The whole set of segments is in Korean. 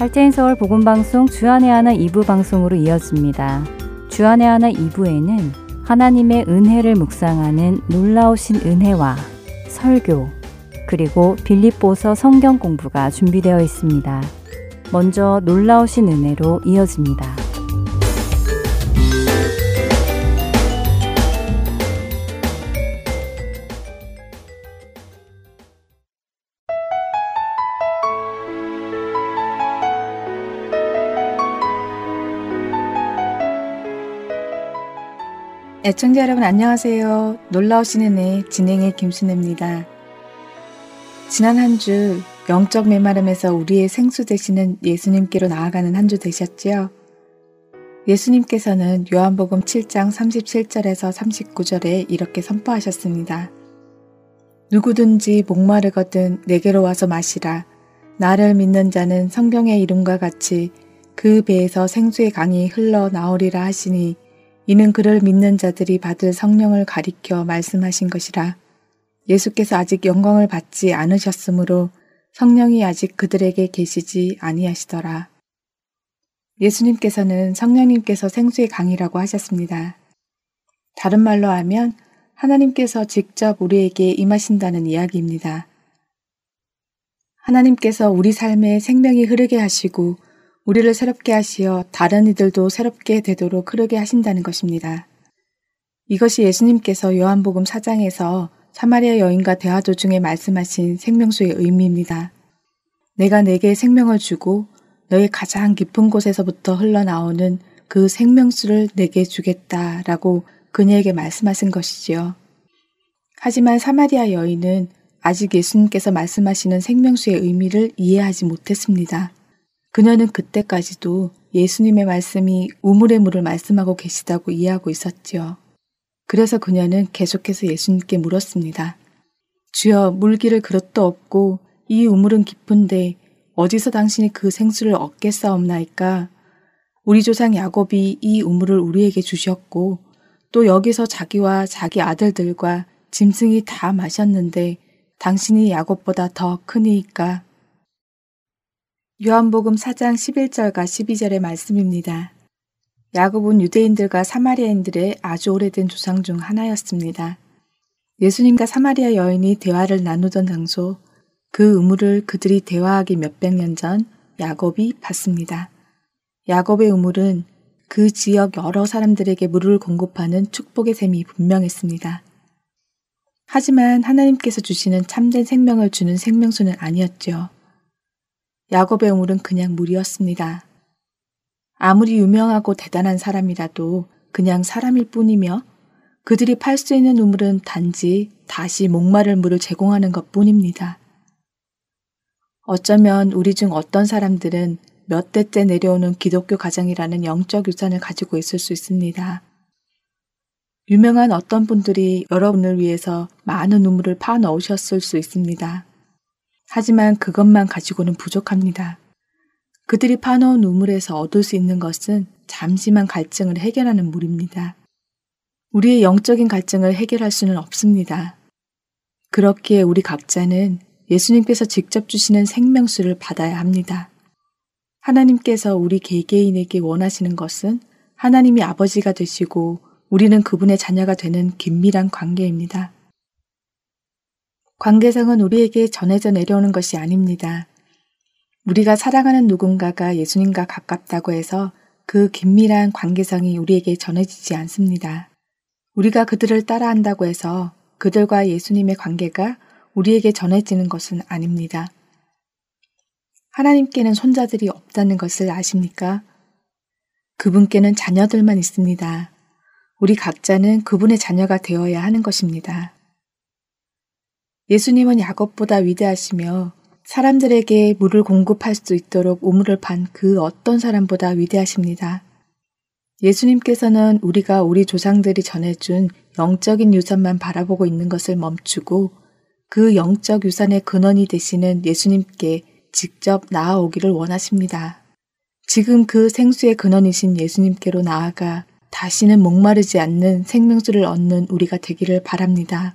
할테인 서울 복음방송 주안의 하나 2부 방송으로 이어집니다. 주안의 하나 2부에는 하나님의 은혜를 묵상하는 놀라우신 은혜와 설교, 그리고 빌립보서 성경 공부가 준비되어 있습니다. 먼저 놀라우신 은혜로 이어집니다. 애청자 여러분 안녕하세요. 놀라우신 은혜 진행의 김순혜입니다. 지난 한 주 영적 메마름에서 우리의 생수 되시는 예수님께로 나아가는 한 주 되셨지요? 예수님께서는 요한복음 7장 37절에서 39절에 이렇게 선포하셨습니다. 누구든지 목마르거든 내게로 와서 마시라. 나를 믿는 자는 성경의 이름과 같이 그 배에서 생수의 강이 흘러 나오리라 하시니 이는 그를 믿는 자들이 받을 성령을 가리켜 말씀하신 것이라. 예수께서 아직 영광을 받지 않으셨으므로 성령이 아직 그들에게 계시지 아니하시더라. 예수님께서는 성령님께서 생수의 강이라고 하셨습니다. 다른 말로 하면 하나님께서 직접 우리에게 임하신다는 이야기입니다. 하나님께서 우리 삶에 생명이 흐르게 하시고 우리를 새롭게 하시어 다른 이들도 새롭게 되도록 흐르게 하신다는 것입니다. 이것이 예수님께서 요한복음 4장에서 사마리아 여인과 대화 도중에 말씀하신 생명수의 의미입니다. 내가 내게 생명을 주고 너의 가장 깊은 곳에서부터 흘러나오는 그 생명수를 내게 주겠다라고 그녀에게 말씀하신 것이지요. 하지만 사마리아 여인은 아직 예수님께서 말씀하시는 생명수의 의미를 이해하지 못했습니다. 그녀는 그때까지도 예수님의 말씀이 우물의 물을 말씀하고 계시다고 이해하고 있었지요. 그래서 그녀는 계속해서 예수님께 물었습니다. 주여 물기를 그릇도 없고 이 우물은 깊은데 어디서 당신이 그 생수를 얻겠사옵나이까? 우리 조상 야곱이 이 우물을 우리에게 주셨고 또 여기서 자기와 자기 아들들과 짐승이 다 마셨는데 당신이 야곱보다 더 크니이까? 요한복음 4장 11절과 12절의 말씀입니다. 야곱은 유대인들과 사마리아인들의 아주 오래된 조상 중 하나였습니다. 예수님과 사마리아 여인이 대화를 나누던 장소, 그 우물을 그들이 대화하기 몇백 년 전 야곱이 봤습니다. 야곱의 우물은 그 지역 여러 사람들에게 물을 공급하는 축복의 셈이 분명했습니다. 하지만 하나님께서 주시는 참된 생명을 주는 생명수는 아니었죠. 야곱의 우물은 그냥 물이었습니다. 아무리 유명하고 대단한 사람이라도 그냥 사람일 뿐이며 그들이 팔 수 있는 우물은 단지 다시 목마를 물을 제공하는 것 뿐입니다. 어쩌면 우리 중 어떤 사람들은 몇 대째 내려오는 기독교 가정이라는 영적 유산을 가지고 있을 수 있습니다. 유명한 어떤 분들이 여러분을 위해서 많은 우물을 파 넣으셨을 수 있습니다. 하지만 그것만 가지고는 부족합니다. 그들이 파놓은 우물에서 얻을 수 있는 것은 잠시만 갈증을 해결하는 물입니다. 우리의 영적인 갈증을 해결할 수는 없습니다. 그렇기에 우리 각자는 예수님께서 직접 주시는 생명수를 받아야 합니다. 하나님께서 우리 개개인에게 원하시는 것은 하나님이 아버지가 되시고 우리는 그분의 자녀가 되는 긴밀한 관계입니다. 관계성은 우리에게 전해져 내려오는 것이 아닙니다. 우리가 사랑하는 누군가가 예수님과 가깝다고 해서 그 긴밀한 관계성이 우리에게 전해지지 않습니다. 우리가 그들을 따라한다고 해서 그들과 예수님의 관계가 우리에게 전해지는 것은 아닙니다. 하나님께는 손자들이 없다는 것을 아십니까? 그분께는 자녀들만 있습니다. 우리 각자는 그분의 자녀가 되어야 하는 것입니다. 예수님은 야곱보다 위대하시며 사람들에게 물을 공급할 수 있도록 우물을 판 그 어떤 사람보다 위대하십니다. 예수님께서는 우리가 우리 조상들이 전해준 영적인 유산만 바라보고 있는 것을 멈추고 그 영적 유산의 근원이 되시는 예수님께 직접 나아오기를 원하십니다. 지금 그 생수의 근원이신 예수님께로 나아가 다시는 목마르지 않는 생명수를 얻는 우리가 되기를 바랍니다.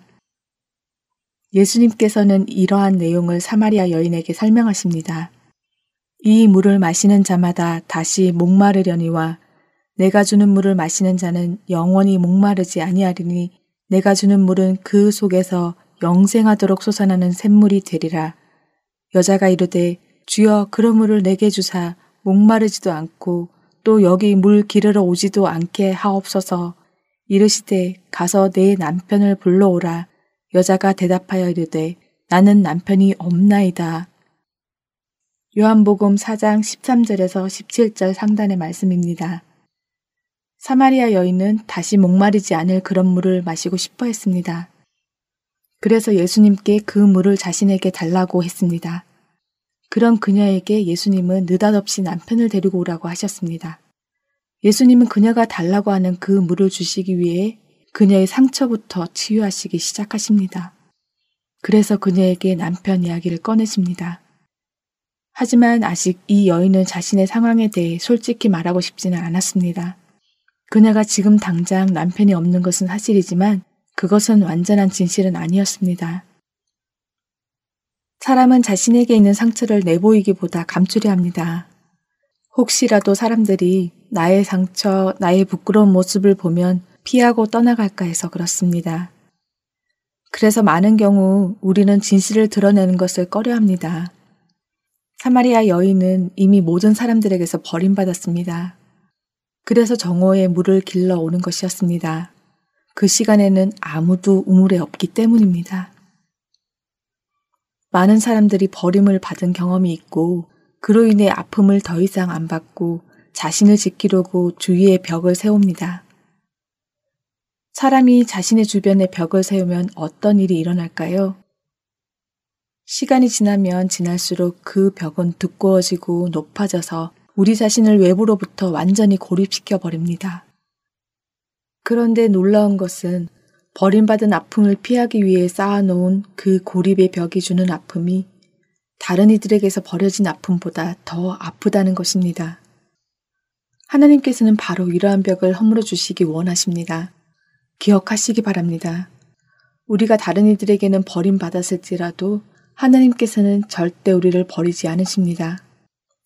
예수님께서는 이러한 내용을 사마리아 여인에게 설명하십니다. 이 물을 마시는 자마다 다시 목마르려니와 내가 주는 물을 마시는 자는 영원히 목마르지 아니하리니 내가 주는 물은 그 속에서 영생하도록 솟아나는 샘물이 되리라. 여자가 이르되 주여 그런 물을 내게 주사 목마르지도 않고 또 여기 물 기르러 오지도 않게 하옵소서 이르시되 가서 내 남편을 불러오라. 여자가 대답하여 이르되 나는 남편이 없나이다. 요한복음 4장 13절에서 17절 상단의 말씀입니다. 사마리아 여인은 다시 목마르지 않을 그런 물을 마시고 싶어 했습니다. 그래서 예수님께 그 물을 자신에게 달라고 했습니다. 그런 그녀에게 예수님은 느닷없이 남편을 데리고 오라고 하셨습니다. 예수님은 그녀가 달라고 하는 그 물을 주시기 위해 그녀의 상처부터 치유하시기 시작하십니다. 그래서 그녀에게 남편 이야기를 꺼내십니다. 하지만 아직 이 여인은 자신의 상황에 대해 솔직히 말하고 싶지는 않았습니다. 그녀가 지금 당장 남편이 없는 것은 사실이지만 그것은 완전한 진실은 아니었습니다. 사람은 자신에게 있는 상처를 내보이기보다 감추려 합니다. 혹시라도 사람들이 나의 상처, 나의 부끄러운 모습을 보면 피하고 떠나갈까 해서 그렇습니다. 그래서 많은 경우 우리는 진실을 드러내는 것을 꺼려 합니다. 사마리아 여인은 이미 모든 사람들에게서 버림받았습니다. 그래서 정오에 물을 길러 오는 것이었습니다. 그 시간에는 아무도 우물에 없기 때문입니다. 많은 사람들이 버림을 받은 경험이 있고 그로 인해 아픔을 더 이상 안 받고 자신을 지키려고 주위에 벽을 세웁니다. 사람이 자신의 주변에 벽을 세우면 어떤 일이 일어날까요? 시간이 지나면 지날수록 그 벽은 두꺼워지고 높아져서 우리 자신을 외부로부터 완전히 고립시켜 버립니다. 그런데 놀라운 것은 버림받은 아픔을 피하기 위해 쌓아놓은 그 고립의 벽이 주는 아픔이 다른 이들에게서 버려진 아픔보다 더 아프다는 것입니다. 하나님께서는 바로 이러한 벽을 허물어 주시기 원하십니다. 기억하시기 바랍니다. 우리가 다른 이들에게는 버림받았을지라도 하나님께서는 절대 우리를 버리지 않으십니다.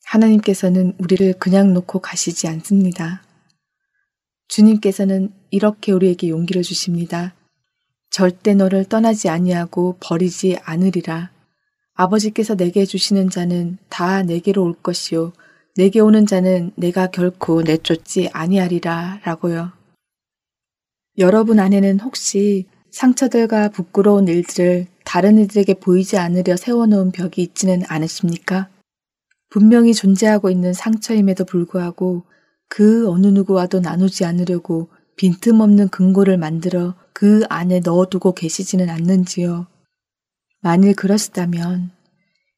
하나님께서는 우리를 그냥 놓고 가시지 않습니다. 주님께서는 이렇게 우리에게 용기를 주십니다. 절대 너를 떠나지 아니하고 버리지 않으리라. 아버지께서 내게 주시는 자는 다 내게로 올 것이요. 내게 오는 자는 내가 결코 내쫓지 아니하리라. 라고요. 여러분 안에는 혹시 상처들과 부끄러운 일들을 다른 이들에게 보이지 않으려 세워놓은 벽이 있지는 않으십니까? 분명히 존재하고 있는 상처임에도 불구하고 그 어느 누구와도 나누지 않으려고 빈틈없는 근거를 만들어 그 안에 넣어두고 계시지는 않는지요. 만일 그러시다면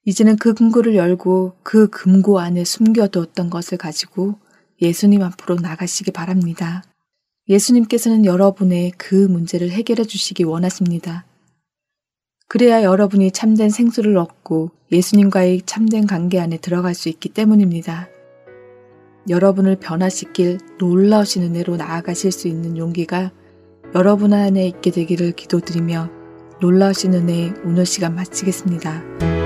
이제는 그 금고를 열고 그 금고 안에 숨겨두었던 것을 가지고 예수님 앞으로 나가시기 바랍니다. 예수님께서는 여러분의 그 문제를 해결해 주시기 원하십니다. 그래야 여러분이 참된 생수를 얻고 예수님과의 참된 관계 안에 들어갈 수 있기 때문입니다. 여러분을 변화시킬 놀라우신 은혜로 나아가실 수 있는 용기가 여러분 안에 있게 되기를 기도드리며 놀라우신 은혜 오늘 시간 마치겠습니다.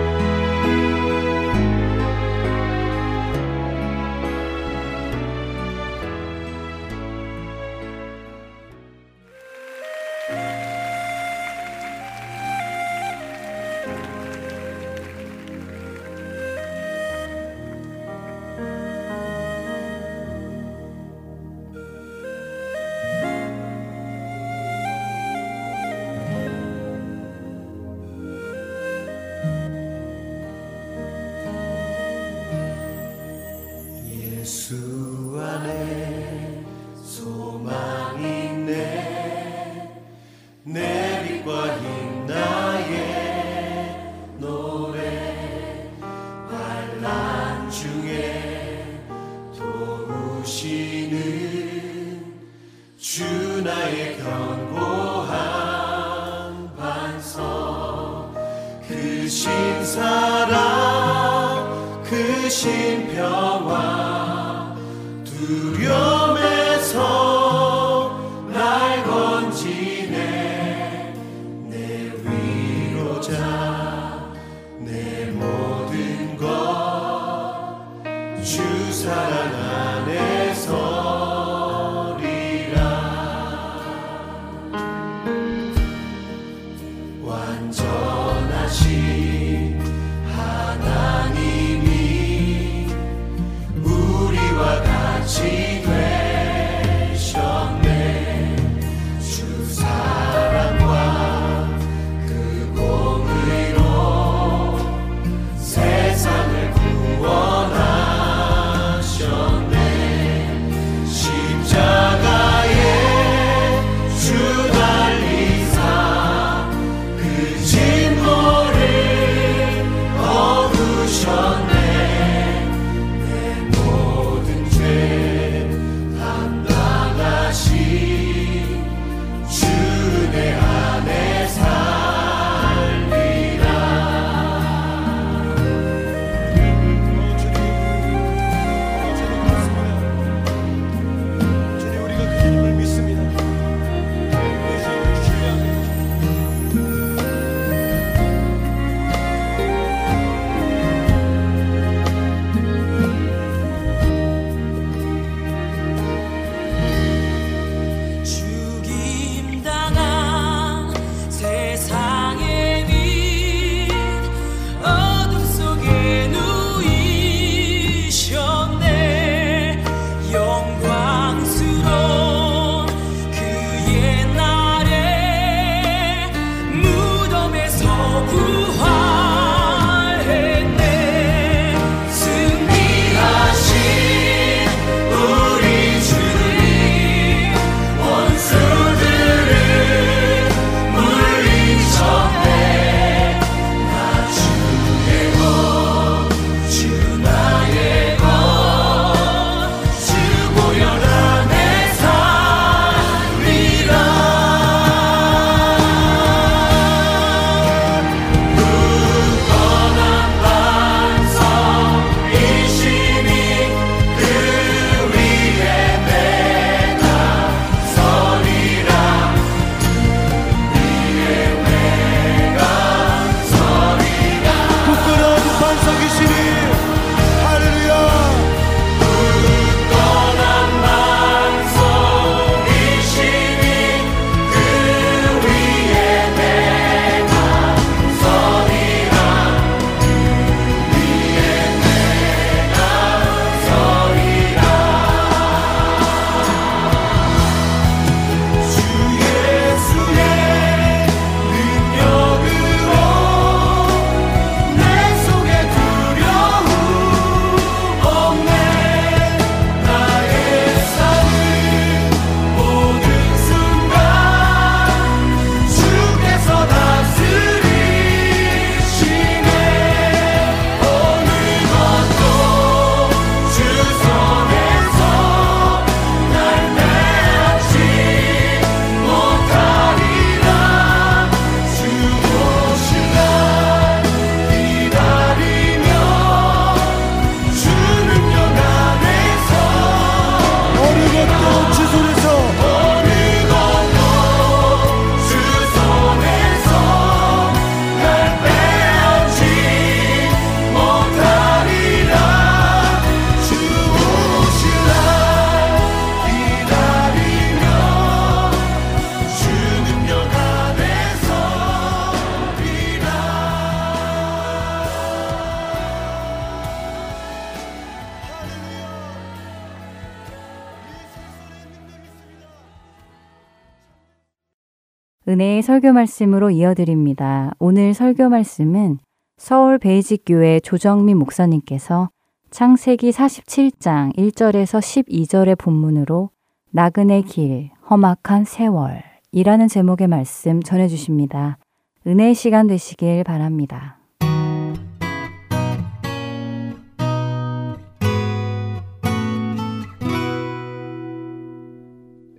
설교 말씀으로 이어드립니다. 오늘 설교 말씀은 서울 베이직교회 조정민 목사님께서 창세기 47장 1절에서 12절의 본문으로 나그네 길, 험악한 세월 이라는 제목의 말씀 전해주십니다. 은혜의 시간 되시길 바랍니다.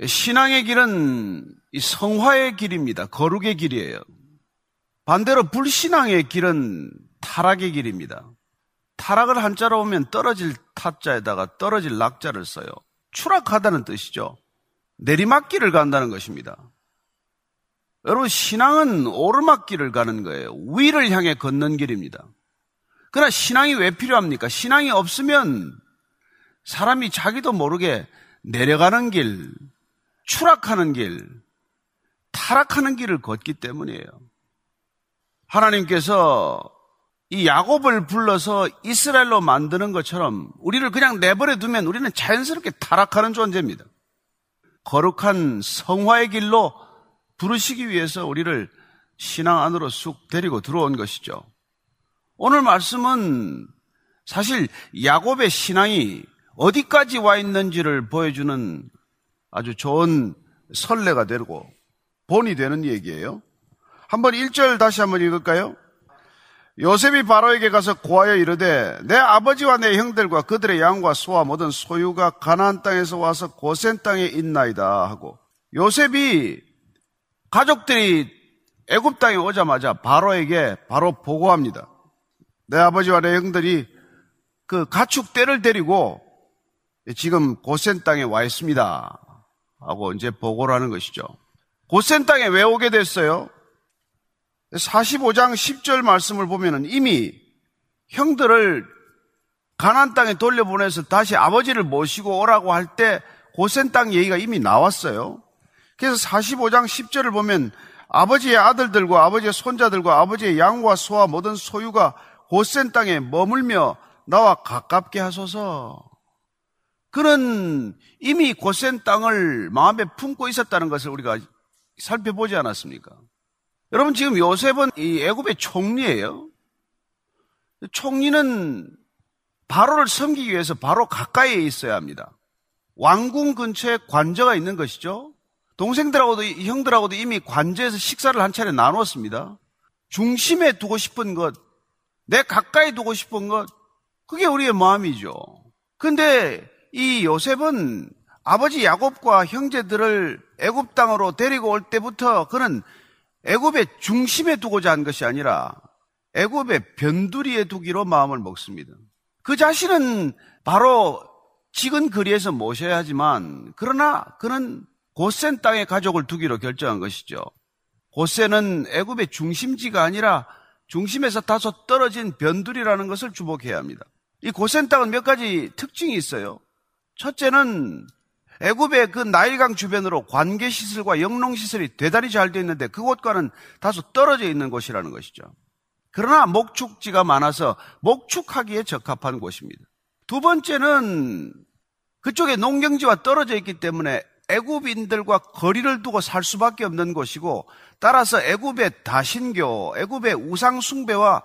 신앙의 길은 성화의 길입니다. 거룩의 길이에요. 반대로 불신앙의 길은 타락의 길입니다. 타락을 한자로 보면 떨어질 타자에다가 떨어질 낙자를 써요. 추락하다는 뜻이죠. 내리막길을 간다는 것입니다. 여러분, 신앙은 오르막길을 가는 거예요. 위를 향해 걷는 길입니다. 그러나 신앙이 왜 필요합니까? 신앙이 없으면 사람이 자기도 모르게 내려가는 길, 추락하는 길, 타락하는 길을 걷기 때문이에요. 하나님께서 이 야곱을 불러서 이스라엘로 만드는 것처럼 우리를 그냥 내버려 두면 우리는 자연스럽게 타락하는 존재입니다. 거룩한 성화의 길로 부르시기 위해서 우리를 신앙 안으로 쑥 데리고 들어온 것이죠. 오늘 말씀은 사실 야곱의 신앙이 어디까지 와 있는지를 보여주는 아주 좋은 선례가 되고 본이 되는 얘기예요. 한번 1절 다시 한번 읽을까요? 요셉이 바로에게 가서 고하여 이르되 내 아버지와 내 형들과 그들의 양과 소와 모든 소유가 가나안 땅에서 와서 고센 땅에 있나이다 하고 요셉이 가족들이 애굽 땅에 오자마자 바로에게 바로 보고합니다. 내 아버지와 내 형들이 그 가축 떼를 데리고 지금 고센 땅에 와 있습니다. 하고 이제 보고를 하는 것이죠. 고센 땅에 왜 오게 됐어요? 45장 10절 말씀을 보면은 이미 형들을 가난 땅에 돌려보내서 다시 아버지를 모시고 오라고 할 때 고센 땅 얘기가 이미 나왔어요. 그래서 45장 10절을 보면 아버지의 아들들과 아버지의 손자들과 아버지의 양과 소와 모든 소유가 고센 땅에 머물며 나와 가깝게 하소서. 그는 이미 고센 땅을 마음에 품고 있었다는 것을 우리가 살펴보지 않았습니까? 여러분 지금 요셉은 이 애굽의 총리예요. 총리는 바로를 섬기기 위해서 바로 가까이에 있어야 합니다. 왕궁 근처에 관저가 있는 것이죠. 동생들하고도 형들하고도 이미 관저에서 식사를 한 차례 나눴습니다. 중심에 두고 싶은 것, 내 가까이 두고 싶은 것, 그게 우리의 마음이죠. 근데 이 요셉은 아버지 야곱과 형제들을 애굽 땅으로 데리고 올 때부터 그는 애굽의 중심에 두고자 한 것이 아니라 애굽의 변두리에 두기로 마음을 먹습니다. 그 자신은 바로 지은 거리에서 모셔야 하지만 그러나 그는 고센 땅에 가족을 두기로 결정한 것이죠. 고센은 애굽의 중심지가 아니라 중심에서 다소 떨어진 변두리라는 것을 주목해야 합니다. 이 고센 땅은 몇 가지 특징이 있어요. 첫째는 애굽의 그 나일강 주변으로 관계 시설과 영농 시설이 대단히 잘 되어 있는데 그곳과는 다소 떨어져 있는 곳이라는 것이죠. 그러나 목축지가 많아서 목축하기에 적합한 곳입니다. 두 번째는 그쪽에 농경지와 떨어져 있기 때문에 애굽인들과 거리를 두고 살 수밖에 없는 곳이고 따라서 애굽의 다신교, 애굽의 우상 숭배와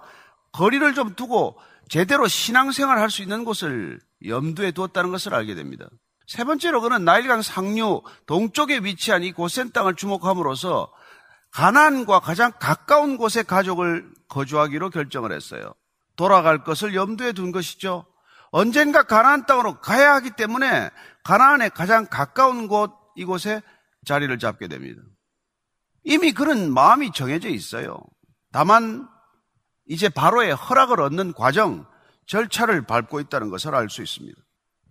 거리를 좀 두고 제대로 신앙생활 할 수 있는 곳을 염두에 두었다는 것을 알게 됩니다. 세 번째로 그는 나일강 상류 동쪽에 위치한 이 고센 땅을 주목함으로써 가난과 가장 가까운 곳에 가족을 거주하기로 결정을 했어요. 돌아갈 것을 염두에 둔 것이죠. 언젠가 가나안 땅으로 가야 하기 때문에 가나안의 가장 가까운 곳 이곳에 자리를 잡게 됩니다. 이미 그런 마음이 정해져 있어요. 다만 이제 바로의 허락을 얻는 과정, 절차를 밟고 있다는 것을 알 수 있습니다.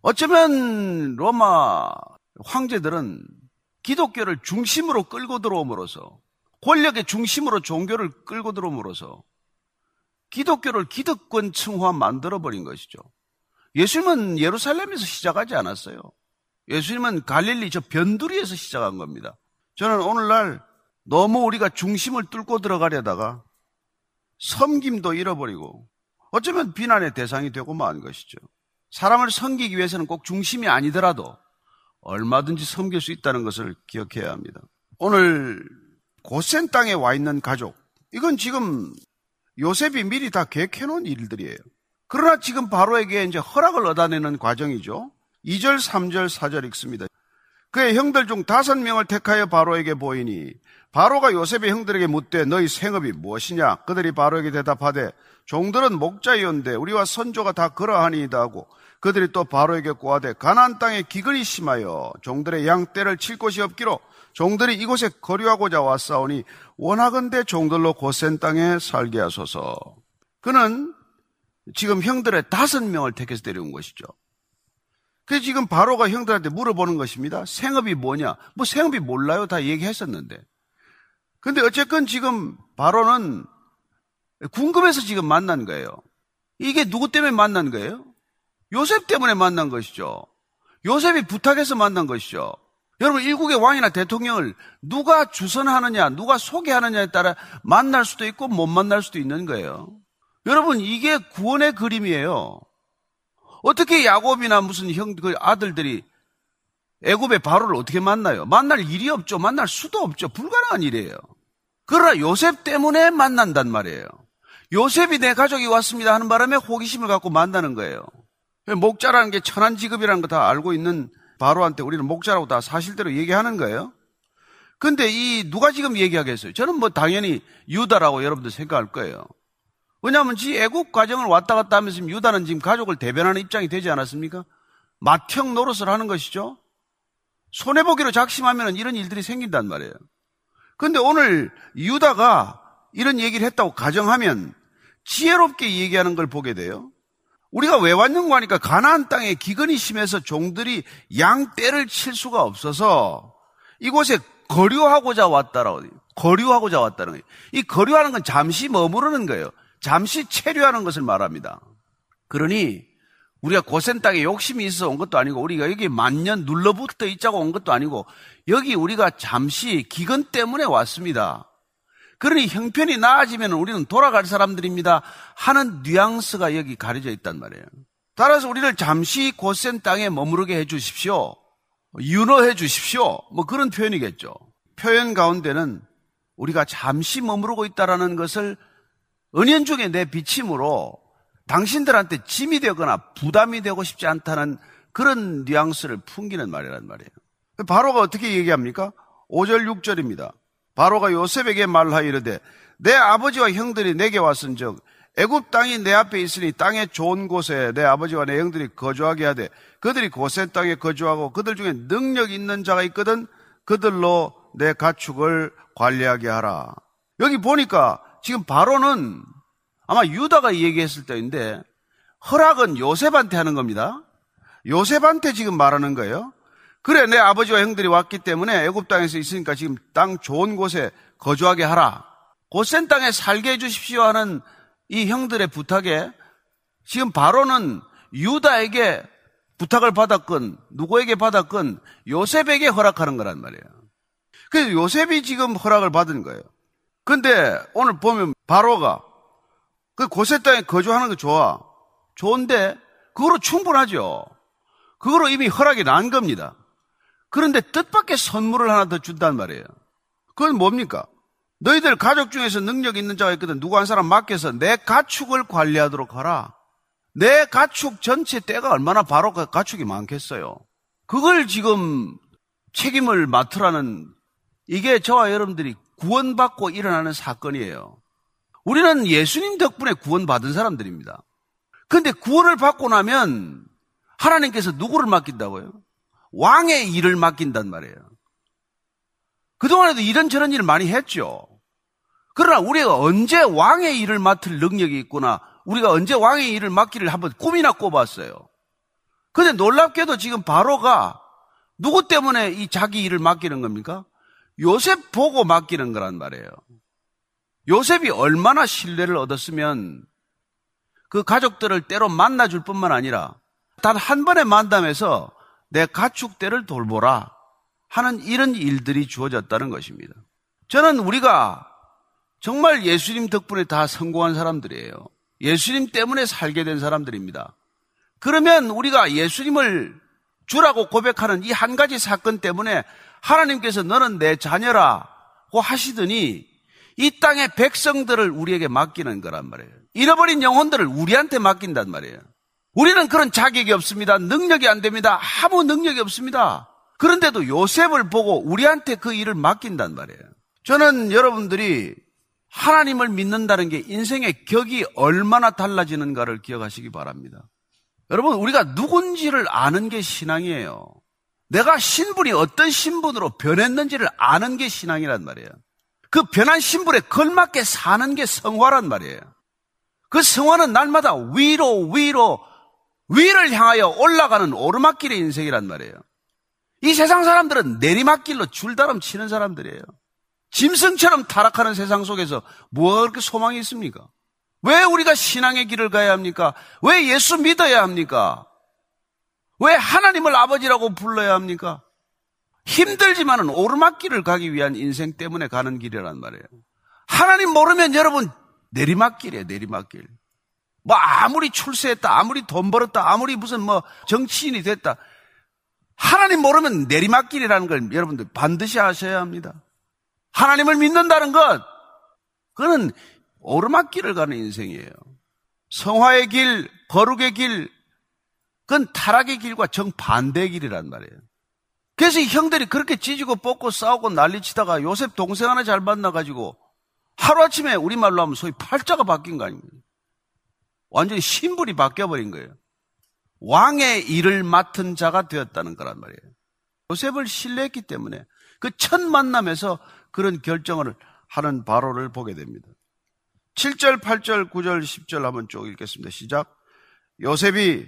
어쩌면 로마 황제들은 기독교를 중심으로 끌고 들어옴으로써 권력의 중심으로 종교를 끌고 들어옴으로써 기독교를 기득권 층화 만들어버린 것이죠. 예수님은 예루살렘에서 시작하지 않았어요. 예수님은 갈릴리 저 변두리에서 시작한 겁니다. 저는 오늘날 너무 우리가 중심을 뚫고 들어가려다가 섬김도 잃어버리고 어쩌면 비난의 대상이 되고 만 것이죠. 사람을 섬기기 위해서는 꼭 중심이 아니더라도 얼마든지 섬길 수 있다는 것을 기억해야 합니다. 오늘 고센 땅에 와 있는 가족. 이건 지금 요셉이 미리 다 계획해 놓은 일들이에요. 그러나 지금 바로에게 이제 허락을 얻어내는 과정이죠. 2절, 3절, 4절 읽습니다. 그의 형들 중 다섯 명을 택하여 바로에게 보이니 바로가 요셉의 형들에게 묻되 너희 생업이 무엇이냐? 그들이 바로에게 대답하되 종들은 목자이온데 우리와 선조가 다 그러하니이다 하고 그들이 또 바로에게 꼬아대 가나안 땅에 기근이 심하여 종들의 양떼를 칠 곳이 없기로 종들이 이곳에 거류하고자 왔사오니 원하건대 종들로 고센 땅에 살게 하소서. 그는 지금 형들의 다섯 명을 택해서 데려온 것이죠. 그래서 지금 바로가 형들한테 물어보는 것입니다. 생업이 뭐냐? 뭐 생업이 몰라요. 다 얘기했었는데. 근데 어쨌건 지금 바로는 궁금해서 지금 만난 거예요. 이게 누구 때문에 만난 거예요? 요셉 때문에 만난 것이죠. 요셉이 부탁해서 만난 것이죠. 여러분, 일국의 왕이나 대통령을 누가 주선하느냐, 누가 소개하느냐에 따라 만날 수도 있고 못 만날 수도 있는 거예요. 여러분, 이게 구원의 그림이에요. 어떻게 야곱이나 무슨 형, 그 아들들이 애굽의 바로를 어떻게 만나요? 만날 일이 없죠. 만날 수도 없죠. 불가능한 일이에요. 그러나 요셉 때문에 만난단 말이에요. 요셉이 내 가족이 왔습니다 하는 바람에 호기심을 갖고 만나는 거예요. 목자라는 게 천한 직업이라는 거 다 알고 있는 바로한테 우리는 목자라고 다 사실대로 얘기하는 거예요. 근데 이 누가 지금 얘기하겠어요? 저는 뭐 당연히 유다라고 여러분들 생각할 거예요. 왜냐하면 지 애국 과정을 왔다 갔다 하면서 유다는 지금 가족을 대변하는 입장이 되지 않았습니까? 맏형 노릇을 하는 것이죠. 손해보기로 작심하면 이런 일들이 생긴단 말이에요. 근데 오늘 유다가 이런 얘기를 했다고 가정하면 지혜롭게 얘기하는 걸 보게 돼요. 우리가 왜 왔는가 하니까 가나안 땅에 기근이 심해서 종들이 양 떼를 칠 수가 없어서 이곳에 거류하고자 왔다라고 거류하고자 왔다는 거예요. 이 거류하는 건 잠시 머무르는 거예요. 잠시 체류하는 것을 말합니다. 그러니 우리가 고센 땅에 욕심이 있어 온 것도 아니고 우리가 여기 만년 눌러붙어 있자고 온 것도 아니고 여기 우리가 잠시 기근 때문에 왔습니다. 그러니 형편이 나아지면 우리는 돌아갈 사람들입니다. 하는 뉘앙스가 여기 가려져 있단 말이에요. 따라서 우리를 잠시 고센 땅에 머무르게 해 주십시오. 윤호해 주십시오. 뭐 그런 표현이겠죠. 표현 가운데는 우리가 잠시 머무르고 있다라는 것을 은연중에 내 비침으로 당신들한테 짐이 되거나 부담이 되고 싶지 않다는 그런 뉘앙스를 풍기는 말이란 말이에요. 바로가 어떻게 얘기합니까? 5절 6절입니다. 바로가 요셉에게 말하여 이르되 내 아버지와 형들이 내게 왔은즉 애굽 땅이 내 앞에 있으니 땅의 좋은 곳에 내 아버지와 내 형들이 거주하게 하되 그들이 고센 땅에 거주하고 그들 중에 능력 있는 자가 있거든 그들로 내 가축을 관리하게 하라. 여기 보니까 지금 바로는 아마 유다가 얘기했을 때인데 허락은 요셉한테 하는 겁니다. 요셉한테 지금 말하는 거예요. 그래 내 아버지와 형들이 왔기 때문에 애굽 땅에서 있으니까 지금 땅 좋은 곳에 거주하게 하라. 고센 땅에 살게 해 주십시오 하는 이 형들의 부탁에 지금 바로는 유다에게 부탁을 받았건 누구에게 받았건 요셉에게 허락하는 거란 말이에요. 그래서 요셉이 지금 허락을 받은 거예요. 근데 오늘 보면 바로가 그 고세 땅에 거주하는 거 좋아. 좋은데 그거로 충분하죠. 그거로 이미 허락이 난 겁니다. 그런데 뜻밖의 선물을 하나 더 준단 말이에요. 그건 뭡니까? 너희들 가족 중에서 능력 있는 자가 있거든. 누구 한 사람 맡겨서 내 가축을 관리하도록 하라. 내 가축 전체 때가 얼마나 바로 그 가축이 많겠어요. 그걸 지금 책임을 맡으라는 이게 저와 여러분들이 구원받고 일어나는 사건이에요. 우리는 예수님 덕분에 구원받은 사람들입니다. 그런데 구원을 받고 나면 하나님께서 누구를 맡긴다고요? 왕의 일을 맡긴단 말이에요. 그동안에도 이런저런 일을 많이 했죠. 그러나 우리가 언제 왕의 일을 맡을 능력이 있구나, 우리가 언제 왕의 일을 맡기를 한번 꿈이나 꿔봤어요. 근데 놀랍게도 지금 바로가 누구 때문에 이 자기 일을 맡기는 겁니까? 요셉 보고 맡기는 거란 말이에요. 요셉이 얼마나 신뢰를 얻었으면 그 가족들을 때로 만나줄 뿐만 아니라 단 한 번의 만남에서 내 가축대를 돌보라 하는 이런 일들이 주어졌다는 것입니다. 저는 우리가 정말 예수님 덕분에 다 성공한 사람들이에요. 예수님 때문에 살게 된 사람들입니다. 그러면 우리가 예수님을 주라고 고백하는 이 한 가지 사건 때문에 하나님께서 너는 내 자녀라 하시더니 이 땅의 백성들을 우리에게 맡기는 거란 말이에요. 잃어버린 영혼들을 우리한테 맡긴단 말이에요. 우리는 그런 자격이 없습니다. 능력이 안 됩니다. 아무 능력이 없습니다. 그런데도 요셉을 보고 우리한테 그 일을 맡긴단 말이에요. 저는 여러분들이 하나님을 믿는다는 게 인생의 격이 얼마나 달라지는가를 기억하시기 바랍니다. 여러분, 우리가 누군지를 아는 게 신앙이에요. 내가 신분이 어떤 신분으로 변했는지를 아는 게 신앙이란 말이에요. 그 변한 신분에 걸맞게 사는 게 성화란 말이에요. 그 성화는 날마다 위로, 위로, 위를 향하여 올라가는 오르막길의 인생이란 말이에요. 이 세상 사람들은 내리막길로 줄다름 치는 사람들이에요. 짐승처럼 타락하는 세상 속에서 뭐가 그렇게 소망이 있습니까? 왜 우리가 신앙의 길을 가야 합니까? 왜 예수 믿어야 합니까? 왜 하나님을 아버지라고 불러야 합니까? 힘들지만은 오르막길을 가기 위한 인생 때문에 가는 길이란 말이에요. 하나님 모르면 여러분 내리막길이에요, 내리막길. 뭐 아무리 출세했다, 아무리 돈 벌었다, 아무리 무슨 뭐 정치인이 됐다. 하나님 모르면 내리막길이라는 걸 여러분들 반드시 아셔야 합니다. 하나님을 믿는다는 것, 그거는 오르막길을 가는 인생이에요. 성화의 길, 거룩의 길, 그건 타락의 길과 정반대의 길이란 말이에요. 그래서 이 형들이 그렇게 찢고 뽑고 싸우고 난리치다가 요셉 동생 하나 잘 만나가지고 하루아침에 우리말로 하면 소위 팔자가 바뀐 거 아닙니까? 완전히 신분이 바뀌어버린 거예요. 왕의 일을 맡은 자가 되었다는 거란 말이에요. 요셉을 신뢰했기 때문에 그 첫 만남에서 그런 결정을 하는 바로를 보게 됩니다. 7절, 8절, 9절, 10절 한번 쭉 읽겠습니다. 시작. 요셉이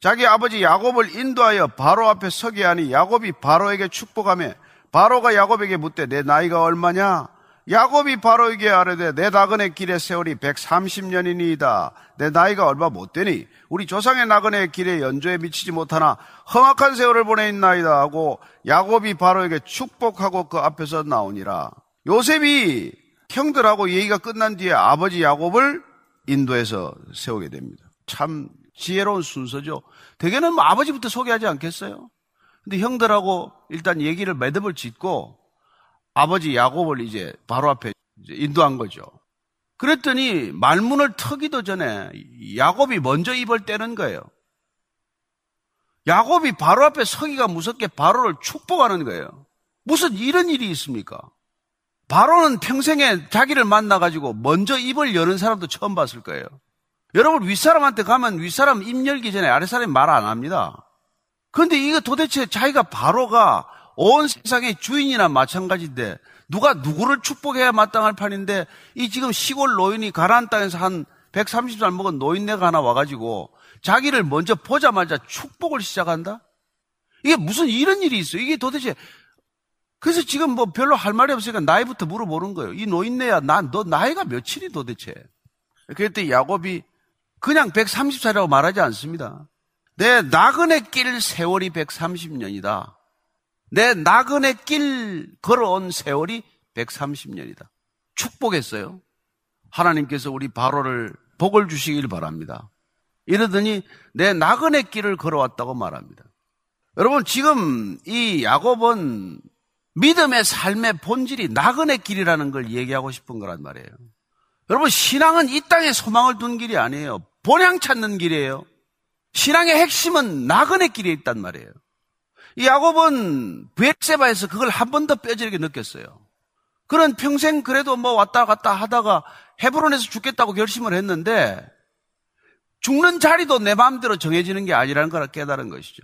자기 아버지 야곱을 인도하여 바로 앞에 서게 하니 야곱이 바로에게 축복하며 바로가 야곱에게 묻되 내 나이가 얼마냐? 야곱이 바로에게 아뢰되 내 나그네 길의 세월이 130년이니이다. 내 나이가 얼마 못 되니 우리 조상의 나그네 길에 연조에 미치지 못하나 험악한 세월을 보내있나이다 하고 야곱이 바로에게 축복하고 그 앞에서 나오니라. 요셉이 형들하고 얘기가 끝난 뒤에 아버지 야곱을 인도에서 세우게 됩니다. 참 지혜로운 순서죠. 대개는 뭐 아버지부터 소개하지 않겠어요? 근데 형들하고 일단 얘기를 매듭을 짓고 아버지 야곱을 이제 바로 앞에 이제 인도한 거죠. 그랬더니 말문을 터기도 전에 야곱이 먼저 입을 떼는 거예요. 야곱이 바로 앞에 서기가 무섭게 바로를 축복하는 거예요. 무슨 이런 일이 있습니까? 바로는 평생에 자기를 만나가지고 먼저 입을 여는 사람도 처음 봤을 거예요. 여러분 윗사람한테 가면 윗사람 입 열기 전에 아랫사람이 말 안 합니다. 그런데 이거 도대체 자기가 바로가 온 세상의 주인이나 마찬가지인데 누가 누구를 축복해야 마땅할 판인데 이 지금 시골 노인이 가나안 땅에서 한 130살 먹은 노인네가 하나 와가지고 자기를 먼저 보자마자 축복을 시작한다? 이게 무슨 이런 일이 있어요? 이게 도대체 그래서 지금 뭐 별로 할 말이 없으니까 나이부터 물어보는 거예요. 이 노인네야, 난 너 나이가 며칠이 도대체? 그랬더니 야곱이 그냥 130살이라고 말하지 않습니다. 내 나그네 길 세월이 130년이다. 내 나그네 길 걸어온 세월이 130년이다. 축복했어요. 하나님께서 우리 바로를 복을 주시길 바랍니다. 이러더니 내 나그네 길을 걸어왔다고 말합니다. 여러분 지금 이 야곱은 믿음의 삶의 본질이 나그네 길이라는 걸 얘기하고 싶은 거란 말이에요. 여러분 신앙은 이 땅에 소망을 둔 길이 아니에요. 본향 찾는 길이에요. 신앙의 핵심은 나그네 길에 있단 말이에요. 이 야곱은 베세바에서 그걸 한 번 더 뼈저리게 느꼈어요. 그런 평생 그래도 뭐 왔다 갔다 하다가 헤브론에서 죽겠다고 결심을 했는데 죽는 자리도 내 마음대로 정해지는 게 아니라는 걸 깨달은 것이죠.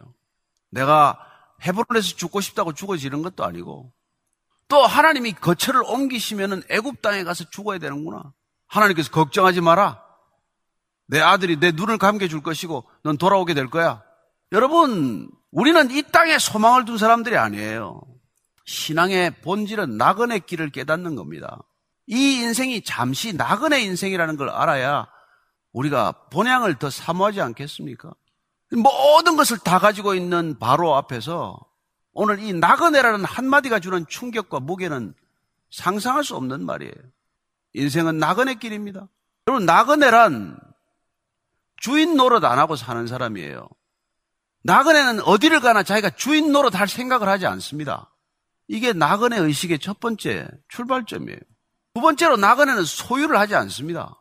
내가 헤브론에서 죽고 싶다고 죽어지는 것도 아니고 또 하나님이 거처를 옮기시면은 애굽 땅에 가서 죽어야 되는구나. 하나님께서 걱정하지 마라. 내 아들이 내 눈을 감게 줄 것이고 넌 돌아오게 될 거야. 여러분, 우리는 이 땅에 소망을 둔 사람들이 아니에요. 신앙의 본질은 나그네 길을 깨닫는 겁니다. 이 인생이 잠시 나그네 인생이라는 걸 알아야 우리가 본향을 더 사모하지 않겠습니까? 모든 것을 다 가지고 있는 바로 앞에서 오늘 이 나그네라는 한마디가 주는 충격과 무게는 상상할 수 없는 말이에요. 인생은 나그네 길입니다. 여러분, 나그네란 주인 노릇 안 하고 사는 사람이에요. 나그네는 어디를 가나 자기가 주인 노릇 할 생각을 하지 않습니다. 이게 나그네 의식의 첫 번째 출발점이에요. 두 번째로 나그네는 소유를 하지 않습니다.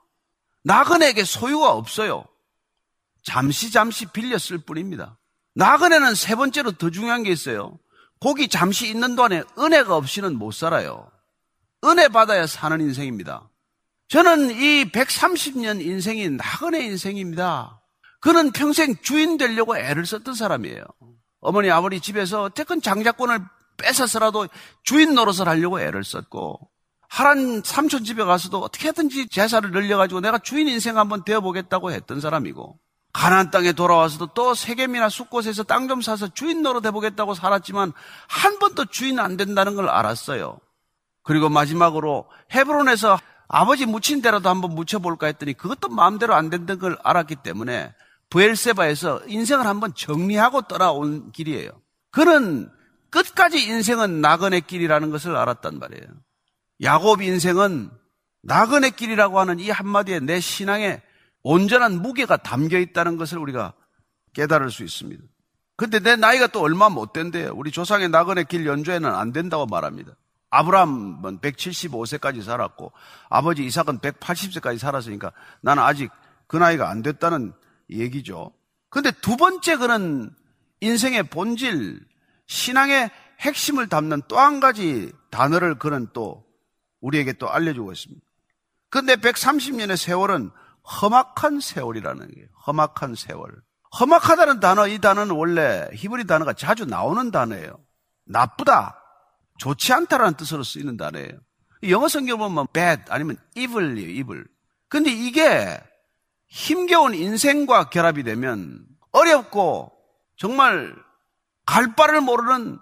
나그네에게 소유가 없어요. 잠시 잠시 쓸 뿐입니다. 나그네는 세 번째로 더 중요한 게 있어요. 고기 잠시 있는 동안에 은혜가 없이는 못 살아요. 은혜 받아야 사는 인생입니다. 저는 이 130년 인생이 나그네 인생입니다. 그는 평생 주인 되려고 애를 썼던 사람이에요. 어머니, 아버지 집에서 어쨌건 장자권을 뺏어서라도 주인 노릇을 하려고 애를 썼고, 하란 삼촌 집에 가서도 어떻게든지 제사를 늘려가지고 내가 주인 인생 한번 되어보겠다고 했던 사람이고, 가나안 땅에 돌아와서도 또 세겜이나 숲곳에서 땅 좀 사서 주인 노릇 해보겠다고 살았지만 한 번도 주인 안 된다는 걸 알았어요. 그리고 마지막으로 헤브론에서 아버지 묻힌 대로도 한번 묻혀볼까 했더니 그것도 마음대로 안 된다는 걸 알았기 때문에 부엘세바에서 인생을 한번 정리하고 떠나온 길이에요. 그는 끝까지 인생은 나그네 길이라는 것을 알았단 말이에요. 야곱 인생은 나그네 길이라고 하는 이 한마디에 내 신앙에 온전한 무게가 담겨 있다는 것을 우리가 깨달을 수 있습니다. 근데 내 나이가 또 얼마 못 된대요. 우리 조상의 나그네 길 연주에는 안 된다고 말합니다. 아브라함은 175세까지 살았고 아버지 이삭은 180세까지 살았으니까 나는 아직 그 나이가 안 됐다는 얘기죠. 근데 두 번째 그는 인생의 본질, 신앙의 핵심을 담는 또 한 가지 단어를 그는 또 우리에게 또 알려주고 있습니다. 근데 130년의 세월은 험악한 세월이라는 게 험악한 세월. 험악하다는 단어, 이 단어는 원래 히브리 단어가 자주 나오는 단어예요. 나쁘다, 좋지 않다라는 뜻으로 쓰이는 단어예요. 영어 성경 보면 bad 아니면 evil이에요, evil. 근데 이게 힘겨운 인생과 결합이 되면 어렵고 정말 갈 바를 모르는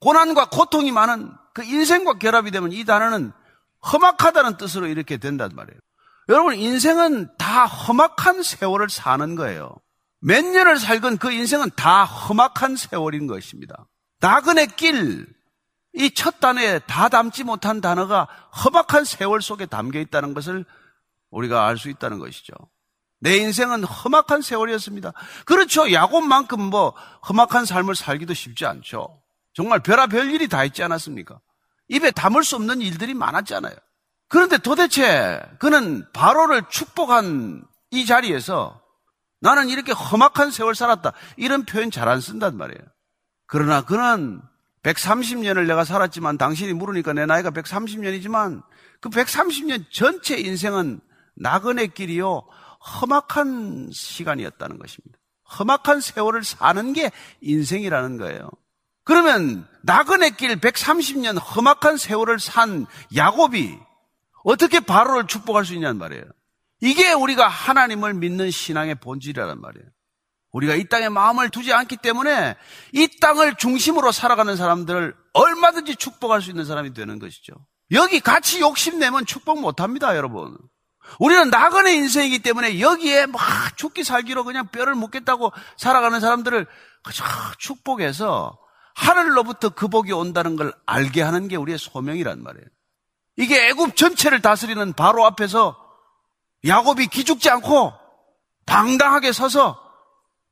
고난과 고통이 많은 그 인생과 결합이 되면 이 단어는 험악하다는 뜻으로 이렇게 된단 말이에요. 여러분, 인생은 다 험악한 세월을 사는 거예요. 몇 년을 살건 그 인생은 다 험악한 세월인 것입니다. 나그네 길, 이 첫 단어에 다 담지 못한 단어가 험악한 세월 속에 담겨 있다는 것을 우리가 알 수 있다는 것이죠. 내 인생은 험악한 세월이었습니다. 그렇죠. 야곱만큼 뭐 험악한 삶을 살기도 쉽지 않죠. 정말 별아별 일이 다 있지 않았습니까? 입에 담을 수 없는 일들이 많았잖아요. 그런데 도대체 그는 바로를 축복한 이 자리에서 나는 이렇게 험악한 세월 살았다. 이런 표현 잘 안 쓴단 말이에요. 그러나 그는 130년을 내가 살았지만 당신이 물으니까 내 나이가 130년이지만 그 130년 전체 인생은 나그네 길이요. 험악한 시간이었다는 것입니다. 험악한 세월을 사는 게 인생이라는 거예요. 그러면 나그네 길 130년 험악한 세월을 산 야곱이 어떻게 바로를 축복할 수 있냐는 말이에요. 이게 우리가 하나님을 믿는 신앙의 본질이라는 말이에요. 우리가 이 땅에 마음을 두지 않기 때문에 이 땅을 중심으로 살아가는 사람들을 얼마든지 축복할 수 있는 사람이 되는 것이죠. 여기 같이 욕심내면 축복 못합니다, 여러분. 우리는 나그네 인생이기 때문에 여기에 막 죽기 살기로 그냥 뼈를 묻겠다고 살아가는 사람들을 축복해서 하늘로부터 그 복이 온다는 걸 알게 하는 게 우리의 소명이란 말이에요. 이게 애굽 전체를 다스리는 바로 앞에서 야곱이 기죽지 않고 당당하게 서서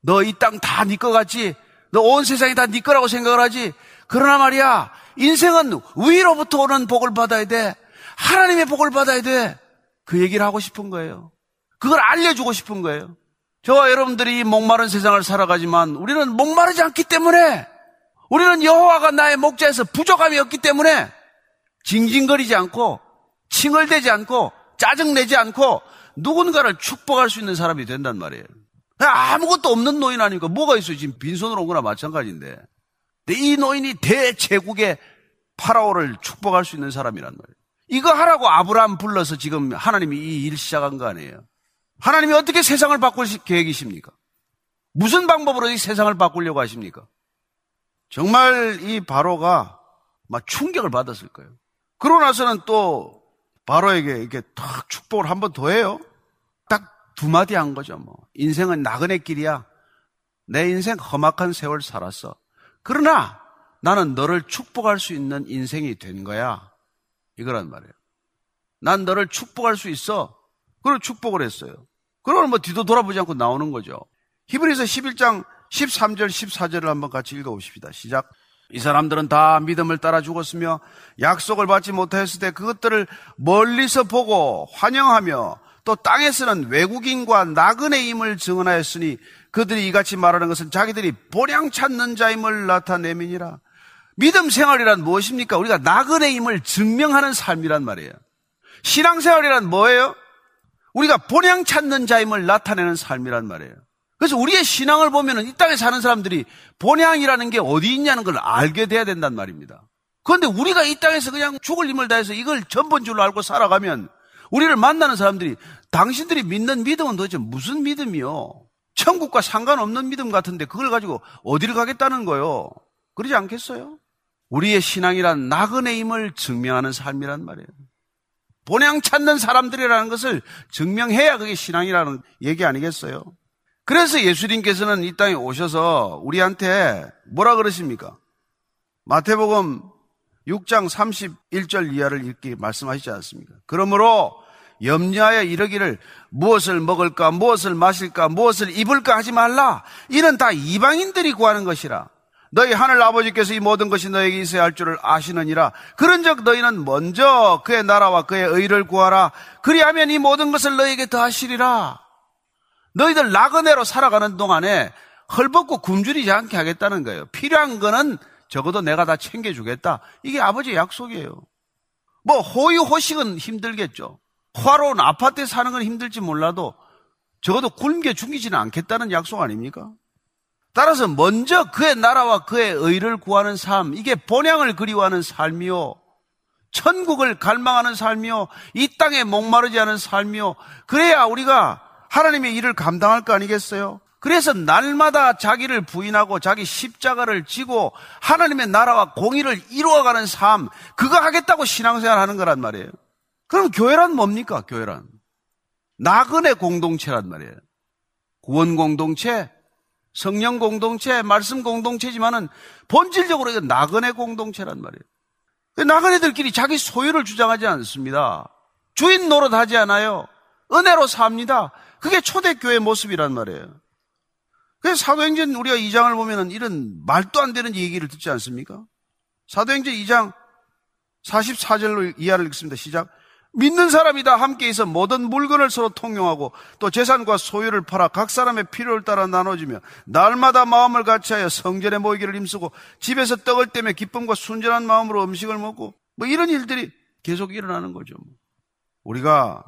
너 이 땅 다 네 거 같지? 너 온 세상이 다 네 거라고 생각을 하지? 그러나 말이야 인생은 위로부터 오는 복을 받아야 돼. 하나님의 복을 받아야 돼. 그 얘기를 하고 싶은 거예요. 그걸 알려주고 싶은 거예요. 저와 여러분들이 목마른 세상을 살아가지만 우리는 목마르지 않기 때문에 우리는 여호와가 나의 목자에서 부족함이 없기 때문에 징징거리지 않고 칭얼대지 않고 짜증내지 않고 누군가를 축복할 수 있는 사람이 된단 말이에요. 아무것도 없는 노인 아니까 뭐가 있어요? 지금 빈손으로 온 거나 마찬가지인데. 이 노인이 대제국의 파라오를 축복할 수 있는 사람이란 말이에요. 이거 하라고 아브라함 불러서 지금 하나님이 이 일 시작한 거 아니에요. 하나님이 어떻게 세상을 바꿀 계획이십니까? 무슨 방법으로 이 세상을 바꾸려고 하십니까? 정말 이 바로가 막 충격을 받았을 거예요. 그러고 나서는 또 바로에게 이렇게 탁 축복을 한 번 더 해요. 딱 두 마디 한 거죠, 뭐. 인생은 나그네 길이야. 내 인생 험악한 세월 살았어. 그러나 나는 너를 축복할 수 있는 인생이 된 거야. 이거란 말이에요. 난 너를 축복할 수 있어. 그걸 축복을 했어요. 그러면 뭐 뒤도 돌아보지 않고 나오는 거죠. 히브리서 11장 13절, 14절을 한번 같이 읽어봅시다. 시작. 이 사람들은 다 믿음을 따라 죽었으며 약속을 받지 못하였을 때 그것들을 멀리서 보고 환영하며 또 땅에서는 외국인과 나그네 임을 증언하였으니 그들이 이같이 말하는 것은 자기들이 본향 찾는 자임을 나타내민이라. 믿음 생활이란 무엇입니까? 우리가 나그네임을 증명하는 삶이란 말이에요. 신앙 생활이란 뭐예요? 우리가 본향 찾는 자임을 나타내는 삶이란 말이에요. 그래서 우리의 신앙을 보면은 이 땅에 사는 사람들이 본향이라는 게 어디 있냐는 걸 알게 돼야 된단 말입니다. 그런데 우리가 이 땅에서 그냥 죽을 힘을 다해서 이걸 전본 줄로 알고 살아가면 우리를 만나는 사람들이 당신들이 믿는 믿음은 도대체 무슨 믿음이요? 천국과 상관없는 믿음 같은데 그걸 가지고 어디를 가겠다는 거요? 그러지 않겠어요? 우리의 신앙이란 나그네임을 증명하는 삶이란 말이에요. 본향 찾는 사람들이라는 것을 증명해야 그게 신앙이라는 얘기 아니겠어요? 그래서 예수님께서는 이 땅에 오셔서 우리한테 뭐라 그러십니까? 마태복음 6장 31절 이하를 이렇게 말씀하시지 않습니까? 그러므로 염려하여 이러기를 무엇을 먹을까, 무엇을 마실까, 무엇을 입을까 하지 말라. 이는 다 이방인들이 구하는 것이라. 너희 하늘 아버지께서 이 모든 것이 너에게 있어야 할 줄을 아시느니라. 그런즉 너희는 먼저 그의 나라와 그의 의를 구하라. 그리하면 이 모든 것을 너에게 더하시리라. 너희들 나그네로 살아가는 동안에 헐벗고 굶주리지 않게 하겠다는 거예요. 필요한 거는 적어도 내가 다 챙겨주겠다. 이게 아버지의 약속이에요. 뭐 호의호식은 힘들겠죠. 화로운 아파트에 사는 건 힘들지 몰라도 적어도 굶겨 죽이지는 않겠다는 약속 아닙니까? 따라서 먼저 그의 나라와 그의 의를 구하는 삶, 이게 본향을 그리워하는 삶이요. 천국을 갈망하는 삶이요. 이 땅에 목마르지 않은 삶이요. 그래야 우리가 하나님의 일을 감당할 거 아니겠어요? 그래서 날마다 자기를 부인하고 자기 십자가를 지고 하나님의 나라와 공의를 이루어가는 삶, 그거 하겠다고 신앙생활 하는 거란 말이에요. 그럼 교회란 뭡니까? 교회란. 나그네 공동체란 말이에요. 구원 공동체, 성령 공동체, 말씀 공동체지만은 본질적으로 이건 나그네 공동체란 말이에요. 그 나그네들끼리 자기 소유를 주장하지 않습니다. 주인 노릇하지 않아요. 은혜로 삽니다. 그게 초대교회 모습이란 말이에요. 그래서 사도행전 우리가 2장을 보면은 이런 말도 안 되는 얘기를 듣지 않습니까? 사도행전 2장 44절로 이하를 읽습니다. 시작. 믿는 사람이 다 함께 있어 모든 물건을 서로 통용하고 또 재산과 소유를 팔아 각 사람의 필요를 따라 나눠주며 날마다 마음을 같이하여 성전에 모이기를 힘쓰고 집에서 떡을 떼며 기쁨과 순전한 마음으로 음식을 먹고 뭐 이런 일들이 계속 일어나는 거죠. 우리가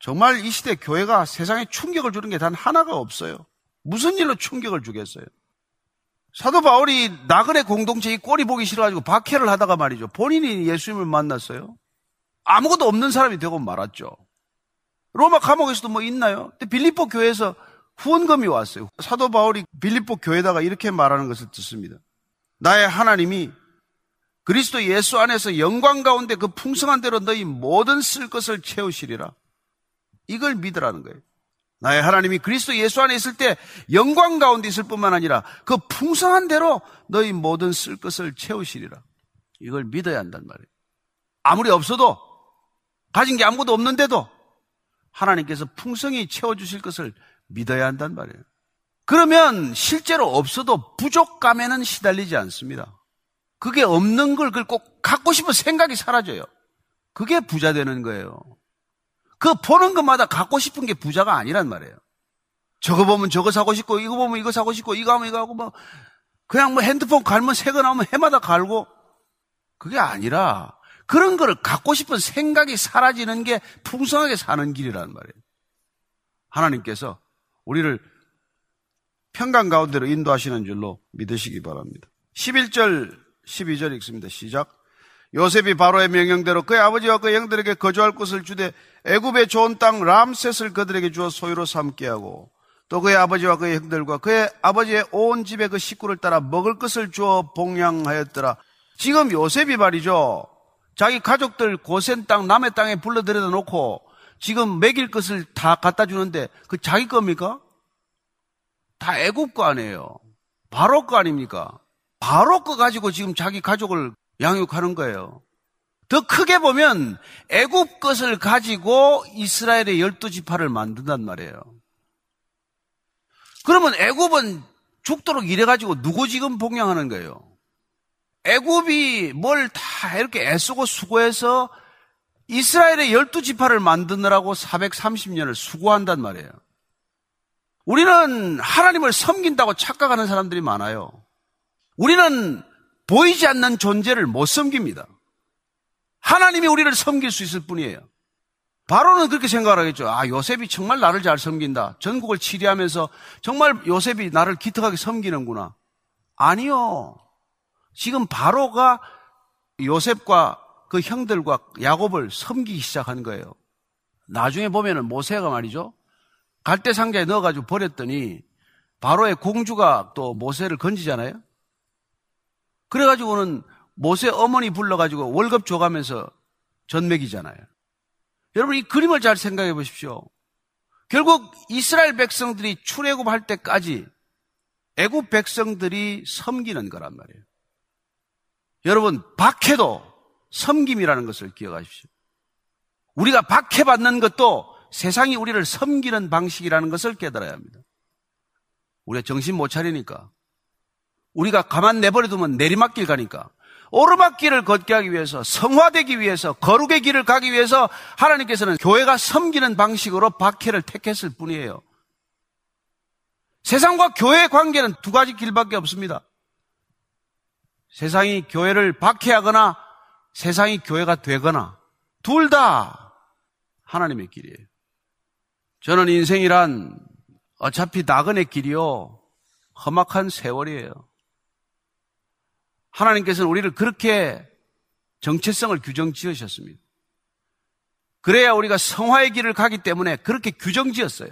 정말 이 시대 교회가 세상에 충격을 주는 게 단 하나가 없어요. 무슨 일로 충격을 주겠어요? 사도 바울이 나그네 공동체의 꼴이 보기 싫어가지고 박해를 하다가 말이죠. 본인이 예수님을 만났어요. 아무것도 없는 사람이 되고 말았죠. 로마 감옥에서도 뭐 있나요? 근데 빌립보 교회에서 후원금이 왔어요. 사도 바울이 빌립보 교회다가 이렇게 말하는 것을 듣습니다. 나의 하나님이 그리스도 예수 안에서 영광 가운데 그 풍성한 대로 너희 모든 쓸 것을 채우시리라. 이걸 믿으라는 거예요. 나의 하나님이 그리스도 예수 안에 있을 때 영광 가운데 있을 뿐만 아니라 그 풍성한 대로 너희 모든 쓸 것을 채우시리라. 이걸 믿어야 한단 말이에요. 아무리 없어도 가진 게 아무것도 없는데도 하나님께서 풍성히 채워주실 것을 믿어야 한단 말이에요. 그러면 실제로 없어도 부족감에는 시달리지 않습니다. 그게 없는 걸꼭 갖고 싶은 생각이 사라져요. 그게 부자 되는 거예요. 그 보는 것마다 갖고 싶은 게 부자가 아니란 말이에요. 저거 보면 저거 사고 싶고, 이거 보면 이거 사고 싶고, 이거 하면 이거 하고, 뭐, 그냥 뭐 핸드폰 갈면 새거 나오면 해마다 갈고, 그게 아니라, 그런 거를 갖고 싶은 생각이 사라지는 게 풍성하게 사는 길이라는 말이에요. 하나님께서 우리를 평강 가운데로 인도하시는 줄로 믿으시기 바랍니다. 11절, 12절 읽습니다. 시작. 요셉이 바로의 명령대로 그의 아버지와 그의 형들에게 거주할 곳을 주되 애굽의 좋은 땅 람셋을 그들에게 주어 소유로 삼게 하고 또 그의 아버지와 그의 형들과 그의 아버지의 온 집에 그 식구를 따라 먹을 것을 주어 봉양하였더라. 지금 요셉이 말이죠. 자기 가족들 고센 땅 남의 땅에 불러들여다 놓고 지금 먹일 것을 다 갖다 주는데 그 자기 겁니까? 다 애굽 거 아니에요. 바로 거 아닙니까? 바로 거 가지고 지금 자기 가족을 양육하는 거예요. 더 크게 보면 애굽 것을 가지고 이스라엘의 열두 지파를 만든단 말이에요. 그러면 애굽은 죽도록 이래 가지고 누구 지금 봉양하는 거예요? 애굽이 뭘 다 이렇게 애쓰고 수고해서 이스라엘의 열두 지파를 만드느라고 430년을 수고한단 말이에요. 우리는 하나님을 섬긴다고 착각하는 사람들이 많아요. 우리는 보이지 않는 존재를 못 섬깁니다. 하나님이 우리를 섬길 수 있을 뿐이에요. 바로는 그렇게 생각을 하겠죠. 아, 요셉이 정말 나를 잘 섬긴다. 전국을 치리하면서 정말 요셉이 나를 기특하게 섬기는구나. 아니요. 지금 바로가 요셉과 그 형들과 야곱을 섬기기 시작한 거예요. 나중에 보면은 모세가 말이죠. 갈대 상자에 넣어가지고 버렸더니 바로의 공주가 또 모세를 건지잖아요. 그래가지고는 모세 어머니 불러가지고 월급 줘가면서 전맥이잖아요. 여러분 이 그림을 잘 생각해 보십시오. 결국 이스라엘 백성들이 출애굽할 때까지 애굽 백성들이 섬기는 거란 말이에요. 여러분 박해도 섬김이라는 것을 기억하십시오. 우리가 박해받는 것도 세상이 우리를 섬기는 방식이라는 것을 깨달아야 합니다. 우리가 정신 못 차리니까 우리가 가만 내버려두면 내리막길 가니까 오르막길을 걷게 하기 위해서 성화되기 위해서 거룩의 길을 가기 위해서 하나님께서는 교회가 섬기는 방식으로 박해를 택했을 뿐이에요. 세상과 교회의 관계는 두 가지 길밖에 없습니다. 세상이 교회를 박해하거나 세상이 교회가 되거나 둘 다 하나님의 길이에요. 저는 인생이란 어차피 나그네 길이요. 험악한 세월이에요. 하나님께서는 우리를 그렇게 정체성을 규정 지으셨습니다. 그래야 우리가 성화의 길을 가기 때문에 그렇게 규정 지었어요.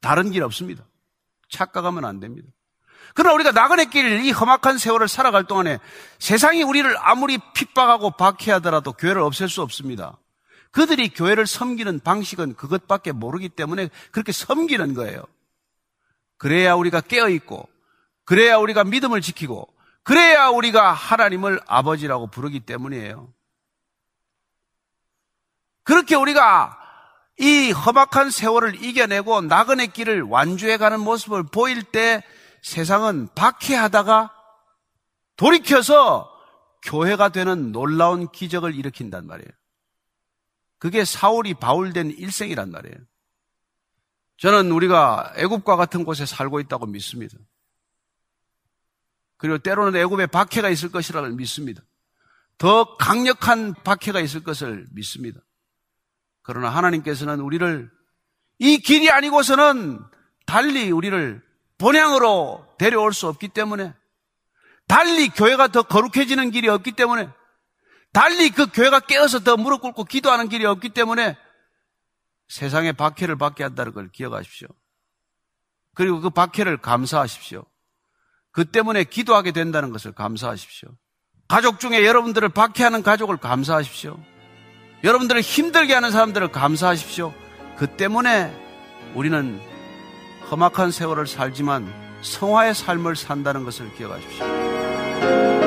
다른 길 없습니다. 착각하면 안 됩니다. 그러나 우리가 나그네 길, 이 험악한 세월을 살아갈 동안에 세상이 우리를 아무리 핍박하고 박해하더라도 교회를 없앨 수 없습니다. 그들이 교회를 섬기는 방식은 그것밖에 모르기 때문에 그렇게 섬기는 거예요. 그래야 우리가 깨어있고, 그래야 우리가 믿음을 지키고, 그래야 우리가 하나님을 아버지라고 부르기 때문이에요. 그렇게 우리가 이 험악한 세월을 이겨내고 나그네 길을 완주해가는 모습을 보일 때 세상은 박해하다가 돌이켜서 교회가 되는 놀라운 기적을 일으킨단 말이에요. 그게 사울이 바울된 일생이란 말이에요. 저는 우리가 애굽과 같은 곳에 살고 있다고 믿습니다. 그리고 때로는 애굽에 박해가 있을 것이라고 믿습니다. 더 강력한 박해가 있을 것을 믿습니다. 그러나 하나님께서는 우리를 이 길이 아니고서는 달리 우리를 본향으로 데려올 수 없기 때문에 달리 교회가 더 거룩해지는 길이 없기 때문에 달리 그 교회가 깨어서 더 무릎 꿇고 기도하는 길이 없기 때문에 세상의 박해를 받게 한다는 걸 기억하십시오. 그리고 그 박해를 감사하십시오. 그 때문에 기도하게 된다는 것을 감사하십시오. 가족 중에 여러분들을 박해하는 가족을 감사하십시오. 여러분들을 힘들게 하는 사람들을 감사하십시오. 그 때문에 우리는 험악한 세월을 살지만 성화의 삶을 산다는 것을 기억하십시오.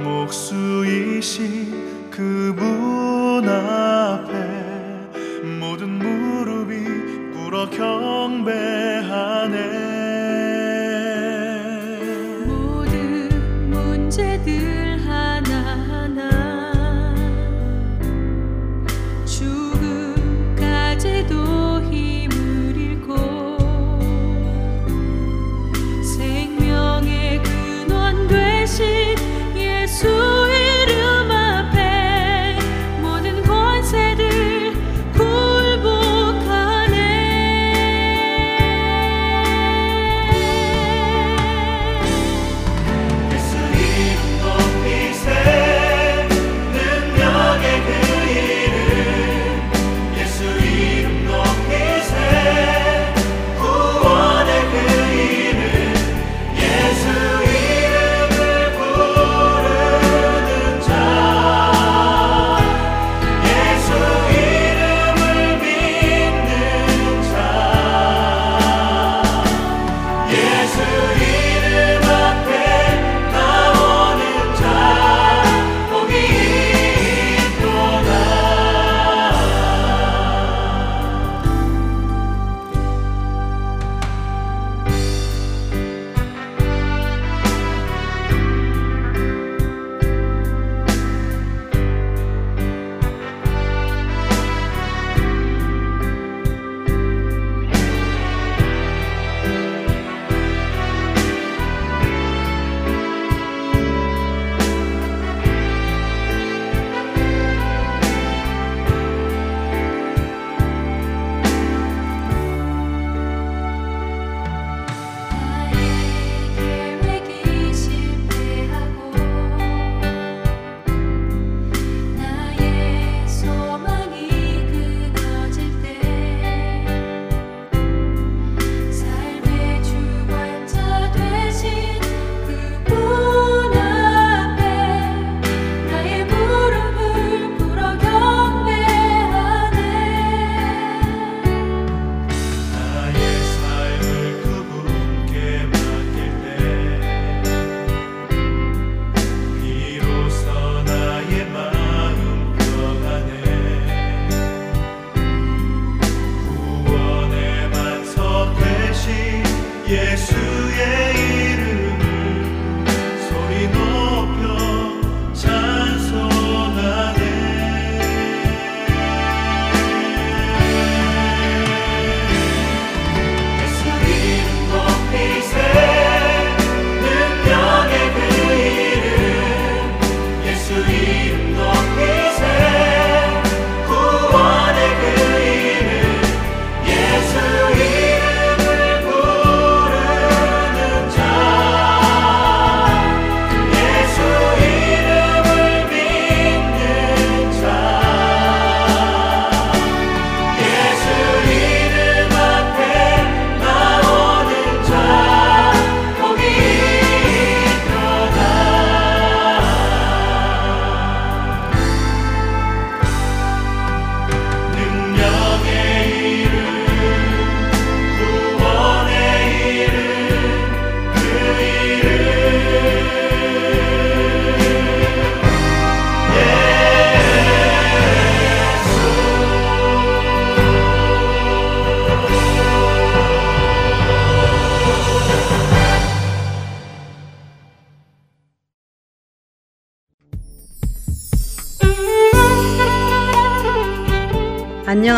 이름 앞에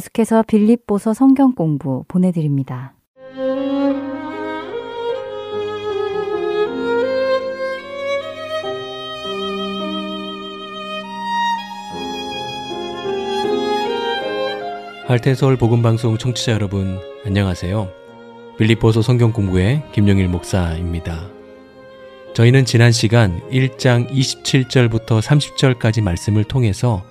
계속해서 빌립보서 성경 공부 보내드립니다. 할텐서울 복음방송 청취자 여러분 안녕하세요. 빌립보서 성경 공부의 김용일 목사입니다. 저희는 지난 시간 1장 27절부터 30절까지 말씀을 통해서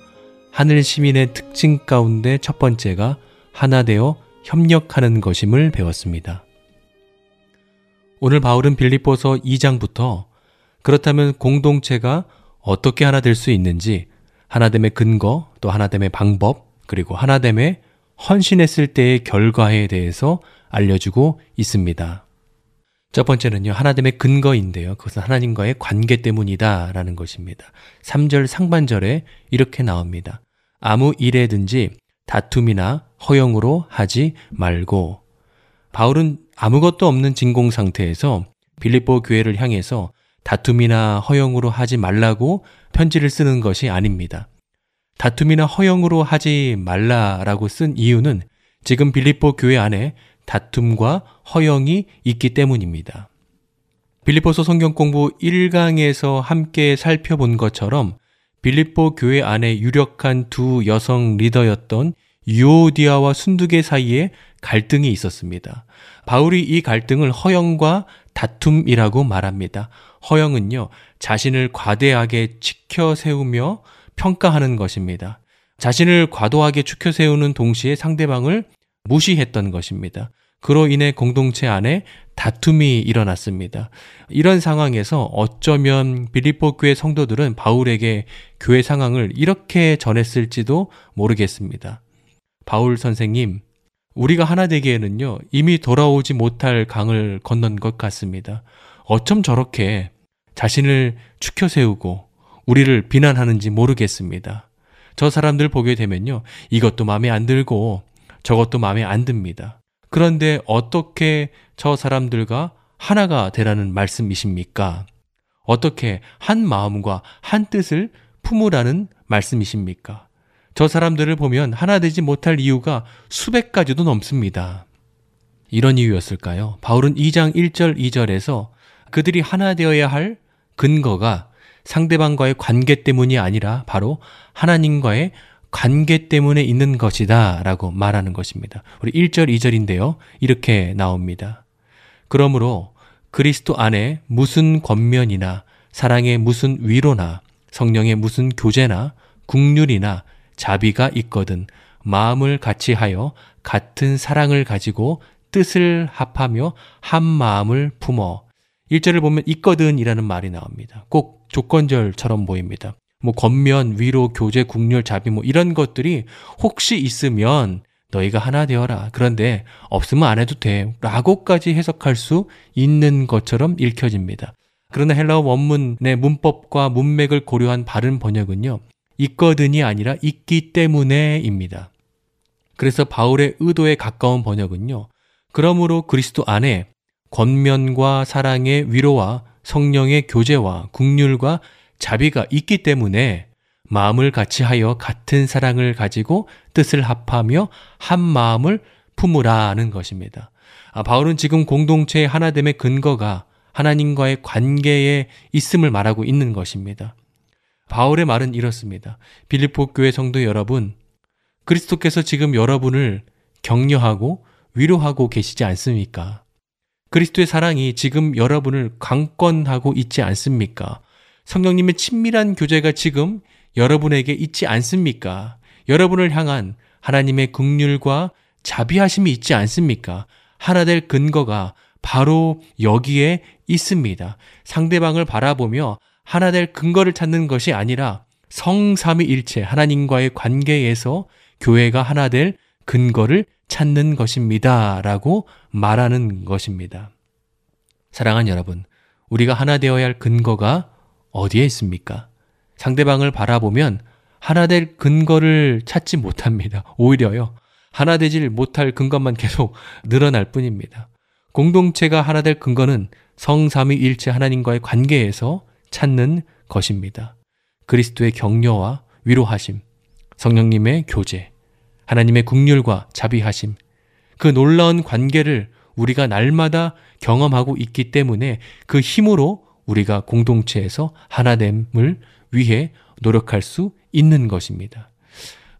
하늘 시민의 특징 가운데 첫 번째가 하나 되어 협력하는 것임을 배웠습니다. 오늘 바울은 빌립보서 2장부터 그렇다면 공동체가 어떻게 하나 될 수 있는지 하나됨의 근거 또 하나됨의 방법 그리고 하나됨의 헌신했을 때의 결과에 대해서 알려주고 있습니다. 첫 번째는요, 하나됨의 근거인데요. 그것은 하나님과의 관계 때문이다. 라는 것입니다. 3절 상반절에 이렇게 나옵니다. 아무 일에든지 다툼이나 허영으로 하지 말고. 바울은 아무것도 없는 진공 상태에서 빌립보 교회를 향해서 다툼이나 허영으로 하지 말라고 편지를 쓰는 것이 아닙니다. 다툼이나 허영으로 하지 말라라고 쓴 이유는 지금 빌립보 교회 안에 다툼과 허영이 있기 때문입니다. 빌립보서 성경 공부 1강에서 함께 살펴본 것처럼 빌립보 교회 안에 유력한 두 여성 리더였던 유오디아와 순두계 사이에 갈등이 있었습니다. 바울이 이 갈등을 허영과 다툼이라고 말합니다. 허영은요, 자신을 과대하게 치켜 세우며 평가하는 것입니다. 자신을 과도하게 추켜 세우는 동시에 상대방을 무시했던 것입니다. 그로 인해 공동체 안에 다툼이 일어났습니다. 이런 상황에서 어쩌면 빌립보 교회 성도들은 바울에게 교회 상황을 이렇게 전했을지도 모르겠습니다. 바울 선생님, 우리가 하나 되기에는요, 이미 돌아오지 못할 강을 건넌 것 같습니다. 어쩜 저렇게 자신을 추켜 세우고 우리를 비난하는지 모르겠습니다. 저 사람들 보게 되면요, 이것도 마음에 안 들고 저것도 마음에 안 듭니다. 그런데 어떻게 저 사람들과 하나가 되라는 말씀이십니까? 어떻게 한 마음과 한 뜻을 품으라는 말씀이십니까? 저 사람들을 보면 하나 되지 못할 이유가 수백 가지도 넘습니다. 이런 이유였을까요? 바울은 2장 1절 2절에서 그들이 하나 되어야 할 근거가 상대방과의 관계 때문이 아니라 바로 하나님과의 관계 때문에 있는 것이다 라고 말하는 것입니다. 우리 1절, 2절인데요. 이렇게 나옵니다. 그러므로 그리스도 안에 무슨 권면이나 사랑의 무슨 위로나 성령의 무슨 교제나 국률이나 자비가 있거든 마음을 같이 하여 같은 사랑을 가지고 뜻을 합하며 한 마음을 품어 1절을 보면 있거든이라는 말이 나옵니다. 꼭 조건절처럼 보입니다. 뭐 권면, 위로, 교제, 국률, 자비 뭐 이런 것들이 혹시 있으면 너희가 하나 되어라. 그런데 없으면 안 해도 돼. 라고까지 해석할 수 있는 것처럼 읽혀집니다. 그러나 헬라어 원문의 문법과 문맥을 고려한 바른 번역은요. 있거든이 아니라 있기 때문에입니다. 그래서 바울의 의도에 가까운 번역은요. 그러므로 그리스도 안에 권면과 사랑의 위로와 성령의 교제와 국률과 자비가 있기 때문에 마음을 같이 하여 같은 사랑을 가지고 뜻을 합하며 한 마음을 품으라는 것입니다. 아, 바울은 지금 공동체의 하나됨의 근거가 하나님과의 관계에 있음을 말하고 있는 것입니다. 바울의 말은 이렇습니다. 빌립보 교회 성도 여러분, 그리스도께서 지금 여러분을 격려하고 위로하고 계시지 않습니까? 그리스도의 사랑이 지금 여러분을 강권하고 있지 않습니까? 성령님의 친밀한 교제가 지금 여러분에게 있지 않습니까? 여러분을 향한 하나님의 극률과 자비하심이 있지 않습니까? 하나 될 근거가 바로 여기에 있습니다. 상대방을 바라보며 하나 될 근거를 찾는 것이 아니라 성삼위일체 하나님과의 관계에서 교회가 하나 될 근거를 찾는 것입니다. 라고 말하는 것입니다. 사랑하는 여러분, 우리가 하나 되어야 할 근거가 어디에 있습니까? 상대방을 바라보면 하나 될 근거를 찾지 못합니다. 오히려요. 하나 되질 못할 근거만 계속 늘어날 뿐입니다. 공동체가 하나 될 근거는 성삼위일체 하나님과의 관계에서 찾는 것입니다. 그리스도의 격려와 위로하심, 성령님의 교제, 하나님의 국률과 자비하심, 그 놀라운 관계를 우리가 날마다 경험하고 있기 때문에 그 힘으로 우리가 공동체에서 하나됨을 위해 노력할 수 있는 것입니다.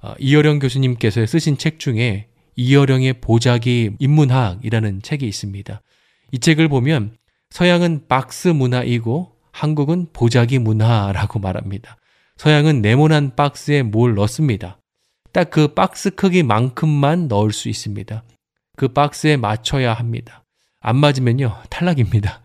어, 이어령 교수님께서 쓰신 책 중에 이어령의 보자기 인문학이라는 책이 있습니다. 이 책을 보면 서양은 박스 문화이고 한국은 보자기 문화라고 말합니다. 서양은 네모난 박스에 뭘 넣습니다. 딱 그 박스 크기만큼만 넣을 수 있습니다. 그 박스에 맞춰야 합니다. 안 맞으면요, 탈락입니다.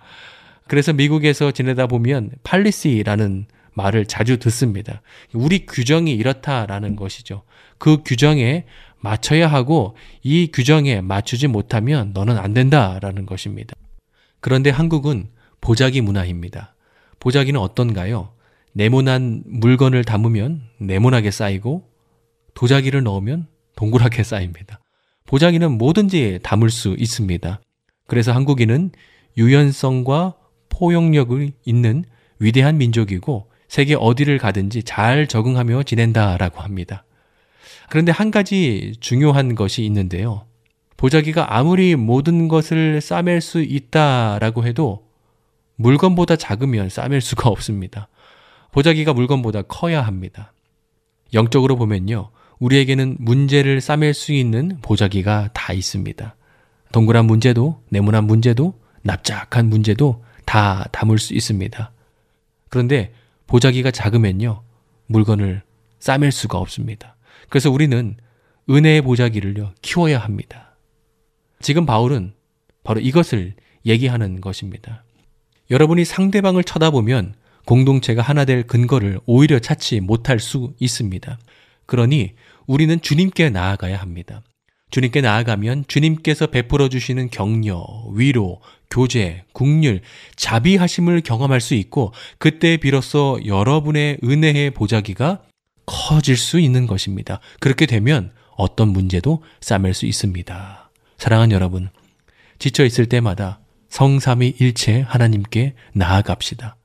그래서 미국에서 지내다 보면 팔리시라는 말을 자주 듣습니다. 우리 규정이 이렇다라는 것이죠. 그 규정에 맞춰야 하고 이 규정에 맞추지 못하면 너는 안 된다라는 것입니다. 그런데 한국은 보자기 문화입니다. 보자기는 어떤가요? 네모난 물건을 담으면 네모나게 쌓이고 도자기를 넣으면 동그랗게 쌓입니다. 보자기는 뭐든지 담을 수 있습니다. 그래서 한국인은 유연성과 포용력이 있는 위대한 민족이고 세계 어디를 가든지 잘 적응하며 지낸다라고 합니다. 그런데 한 가지 중요한 것이 있는데요. 보자기가 아무리 모든 것을 싸맬 수 있다라고 해도 물건보다 작으면 싸맬 수가 없습니다. 보자기가 물건보다 커야 합니다. 영적으로 보면요. 우리에게는 문제를 싸맬 수 있는 보자기가 다 있습니다. 동그란 문제도, 네모난 문제도, 납작한 문제도 다 담을 수 있습니다. 그런데 보자기가 작으면요, 물건을 싸맬 수가 없습니다. 그래서 우리는 은혜의 보자기를요, 키워야 합니다. 지금 바울은 바로 이것을 얘기하는 것입니다. 여러분이 상대방을 쳐다보면 공동체가 하나 될 근거를 오히려 찾지 못할 수 있습니다. 그러니 우리는 주님께 나아가야 합니다. 주님께 나아가면 주님께서 베풀어 주시는 격려, 위로, 교제, 국률, 자비하심을 경험할 수 있고 그때 비로소 여러분의 은혜의 보자기가 커질 수 있는 것입니다. 그렇게 되면 어떤 문제도 싸맬 수 있습니다. 사랑하는 여러분, 지쳐 있을 때마다 성삼위 일체 하나님께 나아갑시다.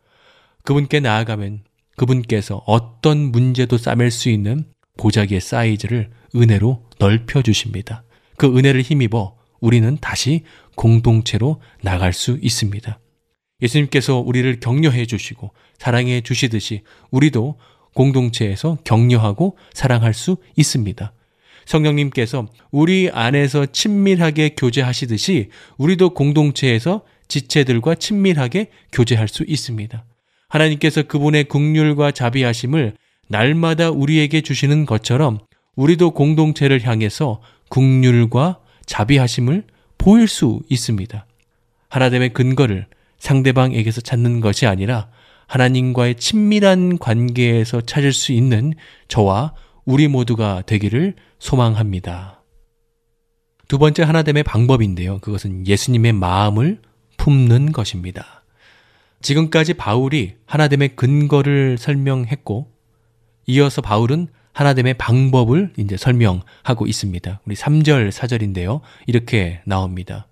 그분께 나아가면 그분께서 어떤 문제도 싸맬 수 있는 보자기의 사이즈를 은혜로 넓혀 주십니다. 그 은혜를 힘입어 우리는 다시 공동체로 나갈 수 있습니다. 예수님께서 우리를 격려해 주시고 사랑해 주시듯이 우리도 공동체에서 격려하고 사랑할 수 있습니다. 성령님께서 우리 안에서 친밀하게 교제하시듯이 우리도 공동체에서 지체들과 친밀하게 교제할 수 있습니다. 하나님께서 그분의 국률과 자비하심을 날마다 우리에게 주시는 것처럼 우리도 공동체를 향해서 국률과 자비하심을 보일 수 있습니다. 하나됨의 근거를 상대방에게서 찾는 것이 아니라 하나님과의 친밀한 관계에서 찾을 수 있는 저와 우리 모두가 되기를 소망합니다. 두 번째 하나됨의 방법인데요. 그것은 예수님의 마음을 품는 것입니다. 지금까지 바울이 하나됨의 근거를 설명했고 이어서 바울은 하나됨의 방법을 이제 설명하고 있습니다. 우리 3절, 4절인데요. 이렇게 나옵니다.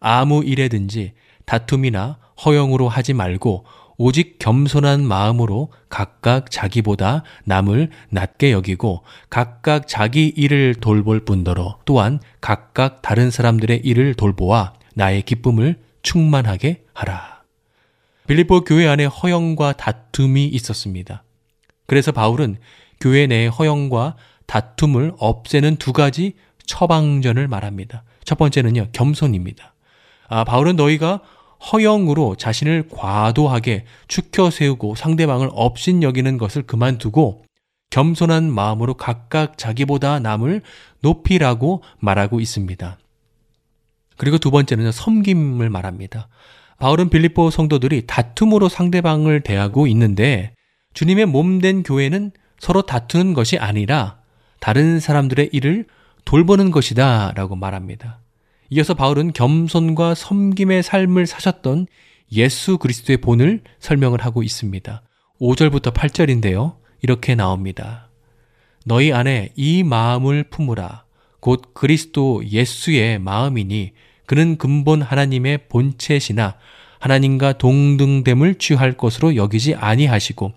아무 일에든지 다툼이나 허영으로 하지 말고 오직 겸손한 마음으로 각각 자기보다 남을 낮게 여기고 각각 자기 일을 돌볼 뿐더러 또한 각각 다른 사람들의 일을 돌보아 나의 기쁨을 충만하게 하라. 빌립보 교회 안에 허영과 다툼이 있었습니다. 그래서 바울은 교회 내의 허영과 다툼을 없애는 두 가지 처방전을 말합니다. 첫 번째는요, 겸손입니다. 아, 바울은 너희가 허영으로 자신을 과도하게 축혀 세우고 상대방을 업신 여기는 것을 그만두고 겸손한 마음으로 각각 자기보다 남을 높이라고 말하고 있습니다. 그리고 두 번째는 섬김을 말합니다. 바울은 빌립보 성도들이 다툼으로 상대방을 대하고 있는데 주님의 몸 된 교회는 서로 다투는 것이 아니라 다른 사람들의 일을 돌보는 것이다 라고 말합니다. 이어서 바울은 겸손과 섬김의 삶을 사셨던 예수 그리스도의 본을 설명을 하고 있습니다. 5절부터 8절인데요. 이렇게 나옵니다. 너희 안에 이 마음을 품으라. 곧 그리스도 예수의 마음이니 그는 근본 하나님의 본체시나 하나님과 동등됨을 취할 것으로 여기지 아니하시고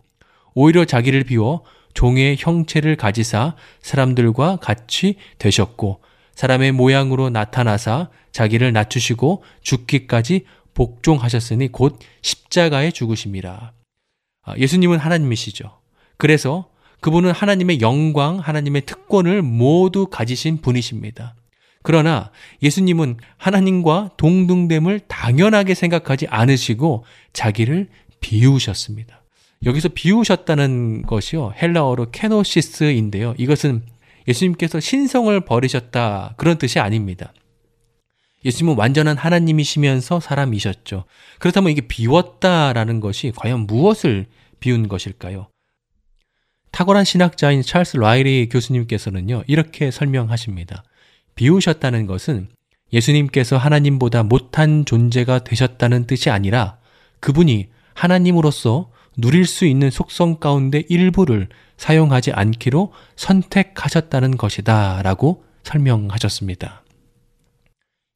오히려 자기를 비워 종의 형체를 가지사 사람들과 같이 되셨고 사람의 모양으로 나타나사 자기를 낮추시고 죽기까지 복종하셨으니 곧 십자가에 죽으심이라. 아, 예수님은 하나님이시죠. 그래서 그분은 하나님의 영광, 하나님의 특권을 모두 가지신 분이십니다. 그러나 예수님은 하나님과 동등됨을 당연하게 생각하지 않으시고 자기를 비우셨습니다. 여기서 비우셨다는 것이요. 헬라어로 케노시스인데요. 이것은 예수님께서 신성을 버리셨다 그런 뜻이 아닙니다. 예수님은 완전한 하나님이시면서 사람이셨죠. 그렇다면 이게 비웠다라는 것이 과연 무엇을 비운 것일까요? 탁월한 신학자인 찰스 라이리 교수님께서는요, 이렇게 설명하십니다. 비우셨다는 것은 예수님께서 하나님보다 못한 존재가 되셨다는 뜻이 아니라 그분이 하나님으로서 누릴 수 있는 속성 가운데 일부를 사용하지 않기로 선택하셨다는 것이다 라고 설명하셨습니다.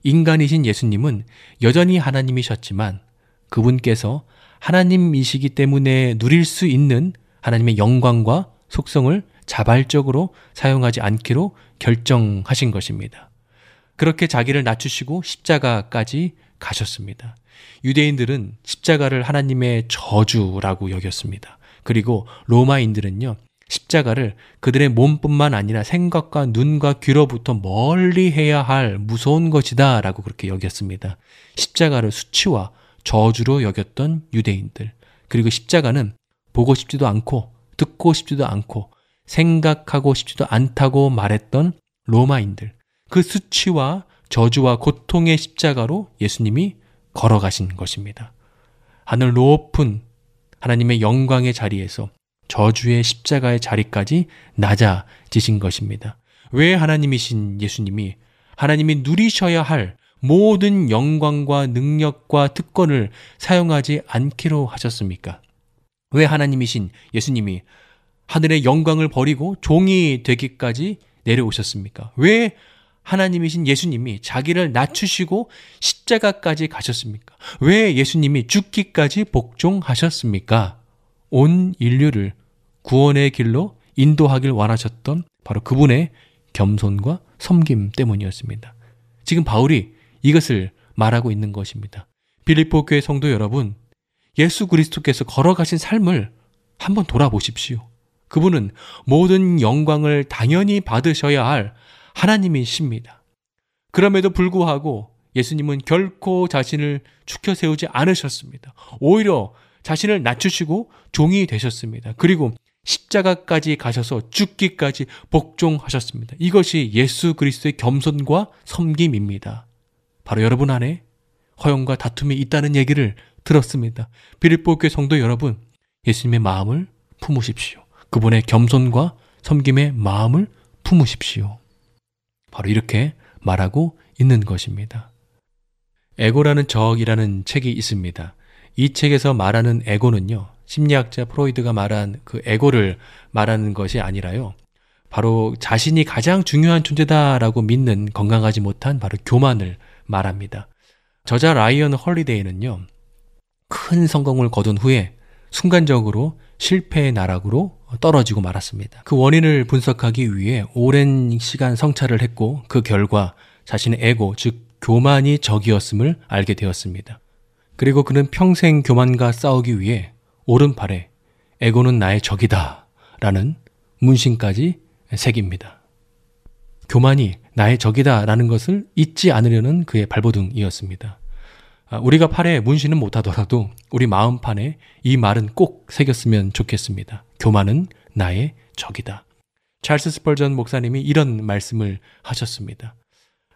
인간이신 예수님은 여전히 하나님이셨지만 그분께서 하나님이시기 때문에 누릴 수 있는 하나님의 영광과 속성을 자발적으로 사용하지 않기로 결정하신 것입니다. 그렇게 자기를 낮추시고 십자가까지 가셨습니다. 유대인들은 십자가를 하나님의 저주라고 여겼습니다. 그리고 로마인들은요, 십자가를 그들의 몸뿐만 아니라 생각과 눈과 귀로부터 멀리 해야 할 무서운 것이다 라고 그렇게 여겼습니다. 십자가를 수치와 저주로 여겼던 유대인들. 그리고 십자가는 보고 싶지도 않고 듣고 싶지도 않고 생각하고 싶지도 않다고 말했던 로마인들. 그 수치와 저주와 고통의 십자가로 예수님이 걸어가신 것입니다. 하늘 높은 하나님의 영광의 자리에서 저주의 십자가의 자리까지 낮아지신 것입니다. 왜 하나님이신 예수님이 하나님이 누리셔야 할 모든 영광과 능력과 특권을 사용하지 않기로 하셨습니까? 왜 하나님이신 예수님이 하늘의 영광을 버리고 종이 되기까지 내려오셨습니까? 왜 하나님이신 예수님이 자기를 낮추시고 십자가까지 가셨습니까? 왜 예수님이 죽기까지 복종하셨습니까? 온 인류를 구원의 길로 인도하길 원하셨던 바로 그분의 겸손과 섬김 때문이었습니다. 지금 바울이 이것을 말하고 있는 것입니다. 빌립보 교회 성도 여러분, 예수 그리스도께서 걸어가신 삶을 한번 돌아보십시오. 그분은 모든 영광을 당연히 받으셔야 할 하나님이십니다. 그럼에도 불구하고 예수님은 결코 자신을 축혀 세우지 않으셨습니다. 오히려 자신을 낮추시고 종이 되셨습니다. 그리고 십자가까지 가셔서 죽기까지 복종하셨습니다. 이것이 예수 그리스도의 겸손과 섬김입니다. 바로 여러분 안에 허영과 다툼이 있다는 얘기를 들었습니다. 비립보 교회 성도 여러분, 예수님의 마음을 품으십시오. 그분의 겸손과 섬김의 마음을 품으십시오. 바로 이렇게 말하고 있는 것입니다. 에고라는 적이라는 책이 있습니다. 이 책에서 말하는 에고는요, 심리학자 프로이드가 말한 그 에고를 말하는 것이 아니라요. 바로 자신이 가장 중요한 존재다라고 믿는 건강하지 못한 바로 교만을 말합니다. 저자 라이언 헐리데이는요, 큰 성공을 거둔 후에 순간적으로 실패의 나락으로 떨어지고 말았습니다. 그 원인을 분석하기 위해 오랜 시간 성찰을 했고 그 결과 자신의 에고, 즉 교만이 적이었음을 알게 되었습니다. 그리고 그는 평생 교만과 싸우기 위해 오른팔에 에고는 나의 적이다 라는 문신까지 새깁니다. 교만이 나의 적이다 라는 것을 잊지 않으려는 그의 발버둥이었습니다. 아, 우리가 팔에 문신은 못하더라도 우리 마음판에 이 말은 꼭 새겼으면 좋겠습니다. 교만은 나의 적이다. 찰스 스펄전 목사님이 이런 말씀을 하셨습니다.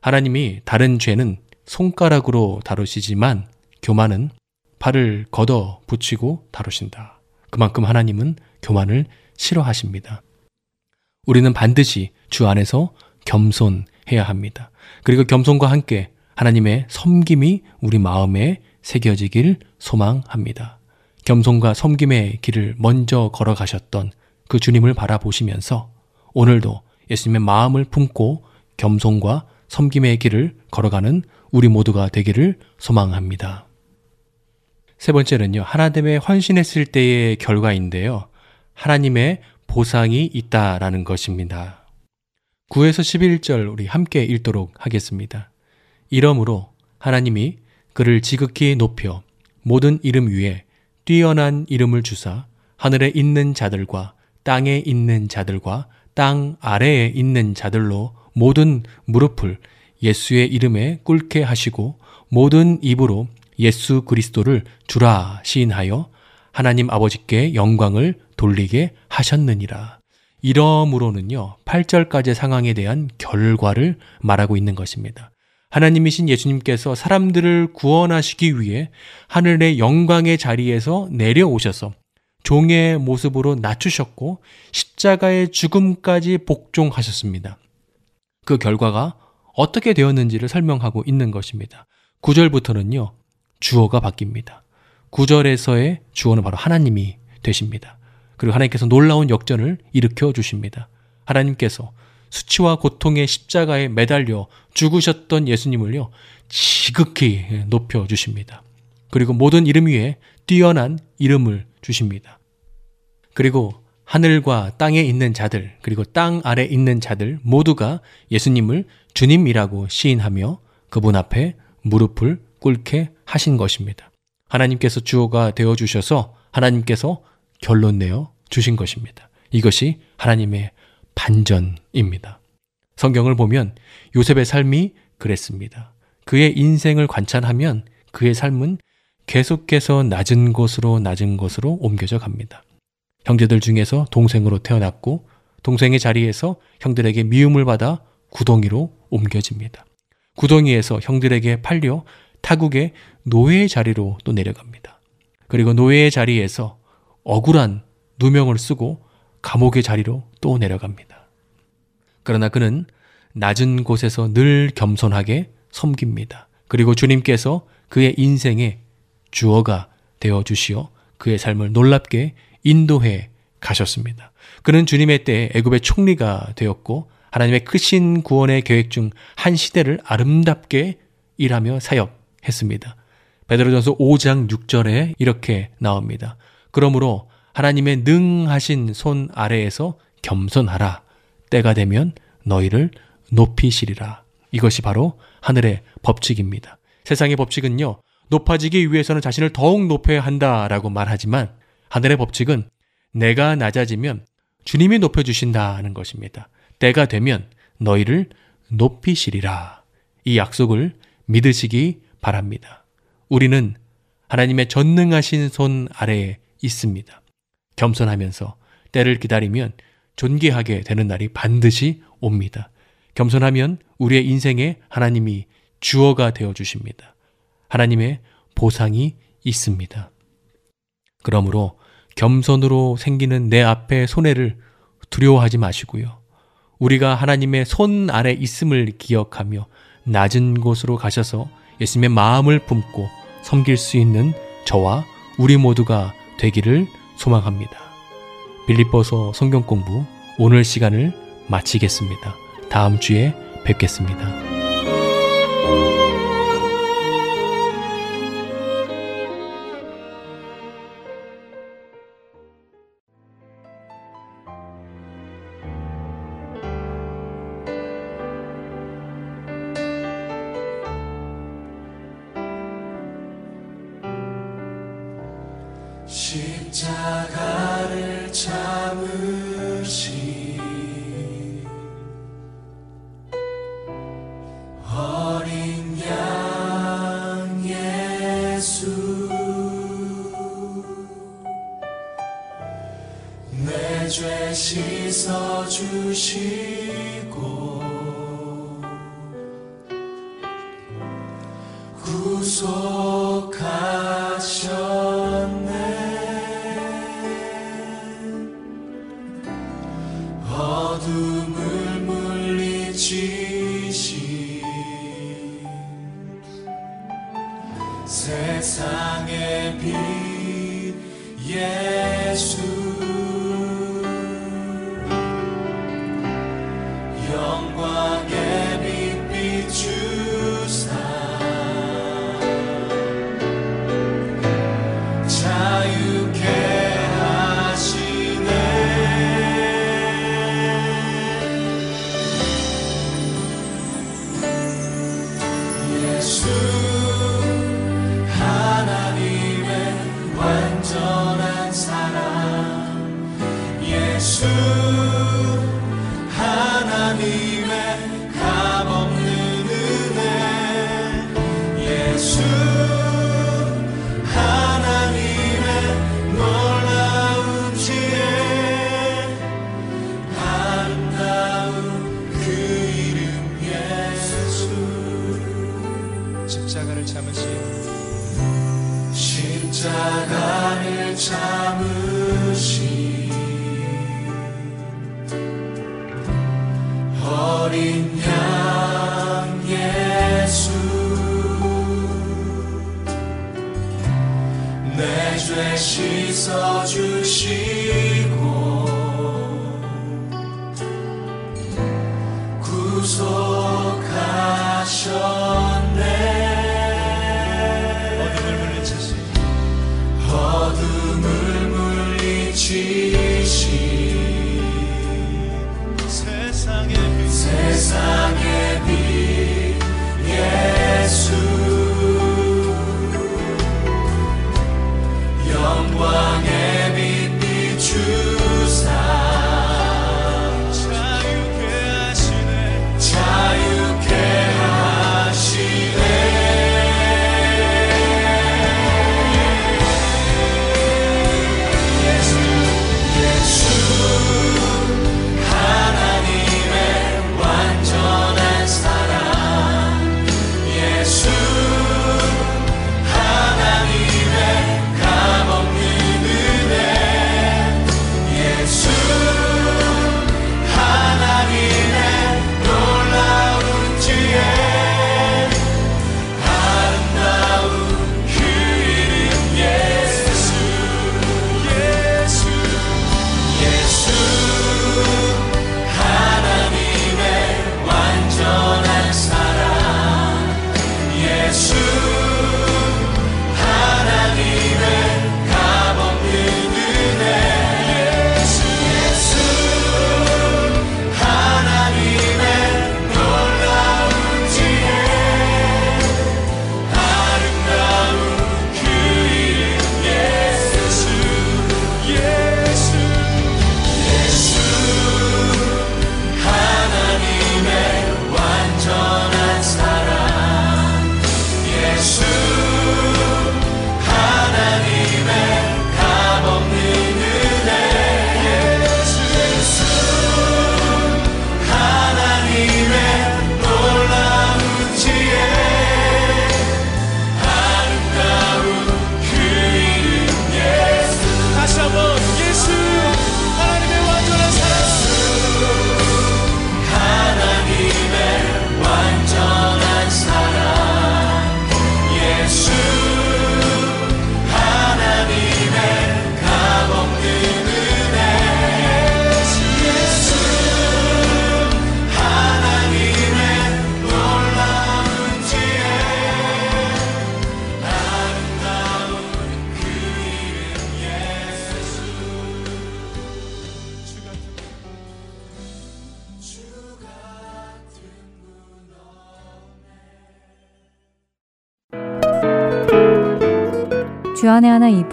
하나님이 다른 죄는 손가락으로 다루시지만 교만은 팔을 걷어 붙이고 다루신다. 그만큼 하나님은 교만을 싫어하십니다. 우리는 반드시 주 안에서 겸손해야 합니다. 그리고 겸손과 함께 하나님의 섬김이 우리 마음에 새겨지길 소망합니다. 겸손과 섬김의 길을 먼저 걸어가셨던 그 주님을 바라보시면서 오늘도 예수님의 마음을 품고 겸손과 섬김의 길을 걸어가는 우리 모두가 되기를 소망합니다. 세 번째는요, 하나님의 헌신했을 때의 결과인데요. 하나님의 보상이 있다라는 것입니다. 9에서 11절 우리 함께 읽도록 하겠습니다. 이러므로 하나님이 그를 지극히 높여 모든 이름 위에 뛰어난 이름을 주사 하늘에 있는 자들과 땅에 있는 자들과 땅 아래에 있는 자들로 모든 무릎을 예수의 이름에 꿇게 하시고 모든 입으로 예수 그리스도를 주라 시인하여 하나님 아버지께 영광을 돌리게 하셨느니라. 이러므로는요, 8절까지 상황에 대한 결과를 말하고 있는 것입니다. 하나님이신 예수님께서 사람들을 구원하시기 위해 하늘의 영광의 자리에서 내려오셔서 종의 모습으로 낮추셨고 십자가의 죽음까지 복종하셨습니다. 그 결과가 어떻게 되었는지를 설명하고 있는 것입니다. 9절부터는요, 주어가 바뀝니다. 9절에서의 주어는 바로 하나님이 되십니다. 그리고 하나님께서 놀라운 역전을 일으켜 주십니다. 하나님께서 수치와 고통의 십자가에 매달려 죽으셨던 예수님을요, 지극히 높여 주십니다. 그리고 모든 이름 위에 뛰어난 이름을 주십니다. 그리고 하늘과 땅에 있는 자들, 그리고 땅 아래 있는 자들 모두가 예수님을 주님이라고 시인하며 그분 앞에 무릎을 꿇게 하신 것입니다. 하나님께서 주어가 되어 주셔서 하나님께서 결론 내어 주신 것입니다. 이것이 하나님의 반전입니다. 성경을 보면 요셉의 삶이 그랬습니다. 그의 인생을 관찰하면 그의 삶은 계속해서 낮은 곳으로 낮은 곳으로 옮겨져 갑니다. 형제들 중에서 동생으로 태어났고 동생의 자리에서 형들에게 미움을 받아 구덩이로 옮겨집니다. 구덩이에서 형들에게 팔려 타국의 노예의 자리로 또 내려갑니다. 그리고 노예의 자리에서 억울한 누명을 쓰고 감옥의 자리로 또 내려갑니다. 그러나 그는 낮은 곳에서 늘 겸손하게 섬깁니다. 그리고 주님께서 그의 인생의 주어가 되어 주시어 그의 삶을 놀랍게 인도해 가셨습니다. 그는 주님의 때에 애굽의 총리가 되었고 하나님의 크신 구원의 계획 중 한 시대를 아름답게 일하며 사역했습니다. 베드로전서 5장 6절에 이렇게 나옵니다. 그러므로 하나님의 능하신 손 아래에서 겸손하라. 때가 되면 너희를 높이시리라. 이것이 바로 하늘의 법칙입니다. 세상의 법칙은요, 높아지기 위해서는 자신을 더욱 높여야 한다라고 말하지만 하늘의 법칙은 내가 낮아지면 주님이 높여주신다는 것입니다. 때가 되면 너희를 높이시리라. 이 약속을 믿으시기 바랍니다. 우리는 하나님의 전능하신 손 아래에 있습니다. 겸손하면서 때를 기다리면 존귀하게 되는 날이 반드시 옵니다. 겸손하면 우리의 인생에 하나님이 주어가 되어 주십니다. 하나님의 보상이 있습니다. 그러므로 겸손으로 생기는 내 앞의 손해를 두려워하지 마시고요. 우리가 하나님의 손 아래 있음을 기억하며 낮은 곳으로 가셔서 예수님의 마음을 품고 섬길 수 있는 저와 우리 모두가 되기를 소망합니다. 빌립버서 성경 공부 오늘 시간을 마치겠습니다. 다음 주에 뵙겠습니다. 세상의 빛 예수.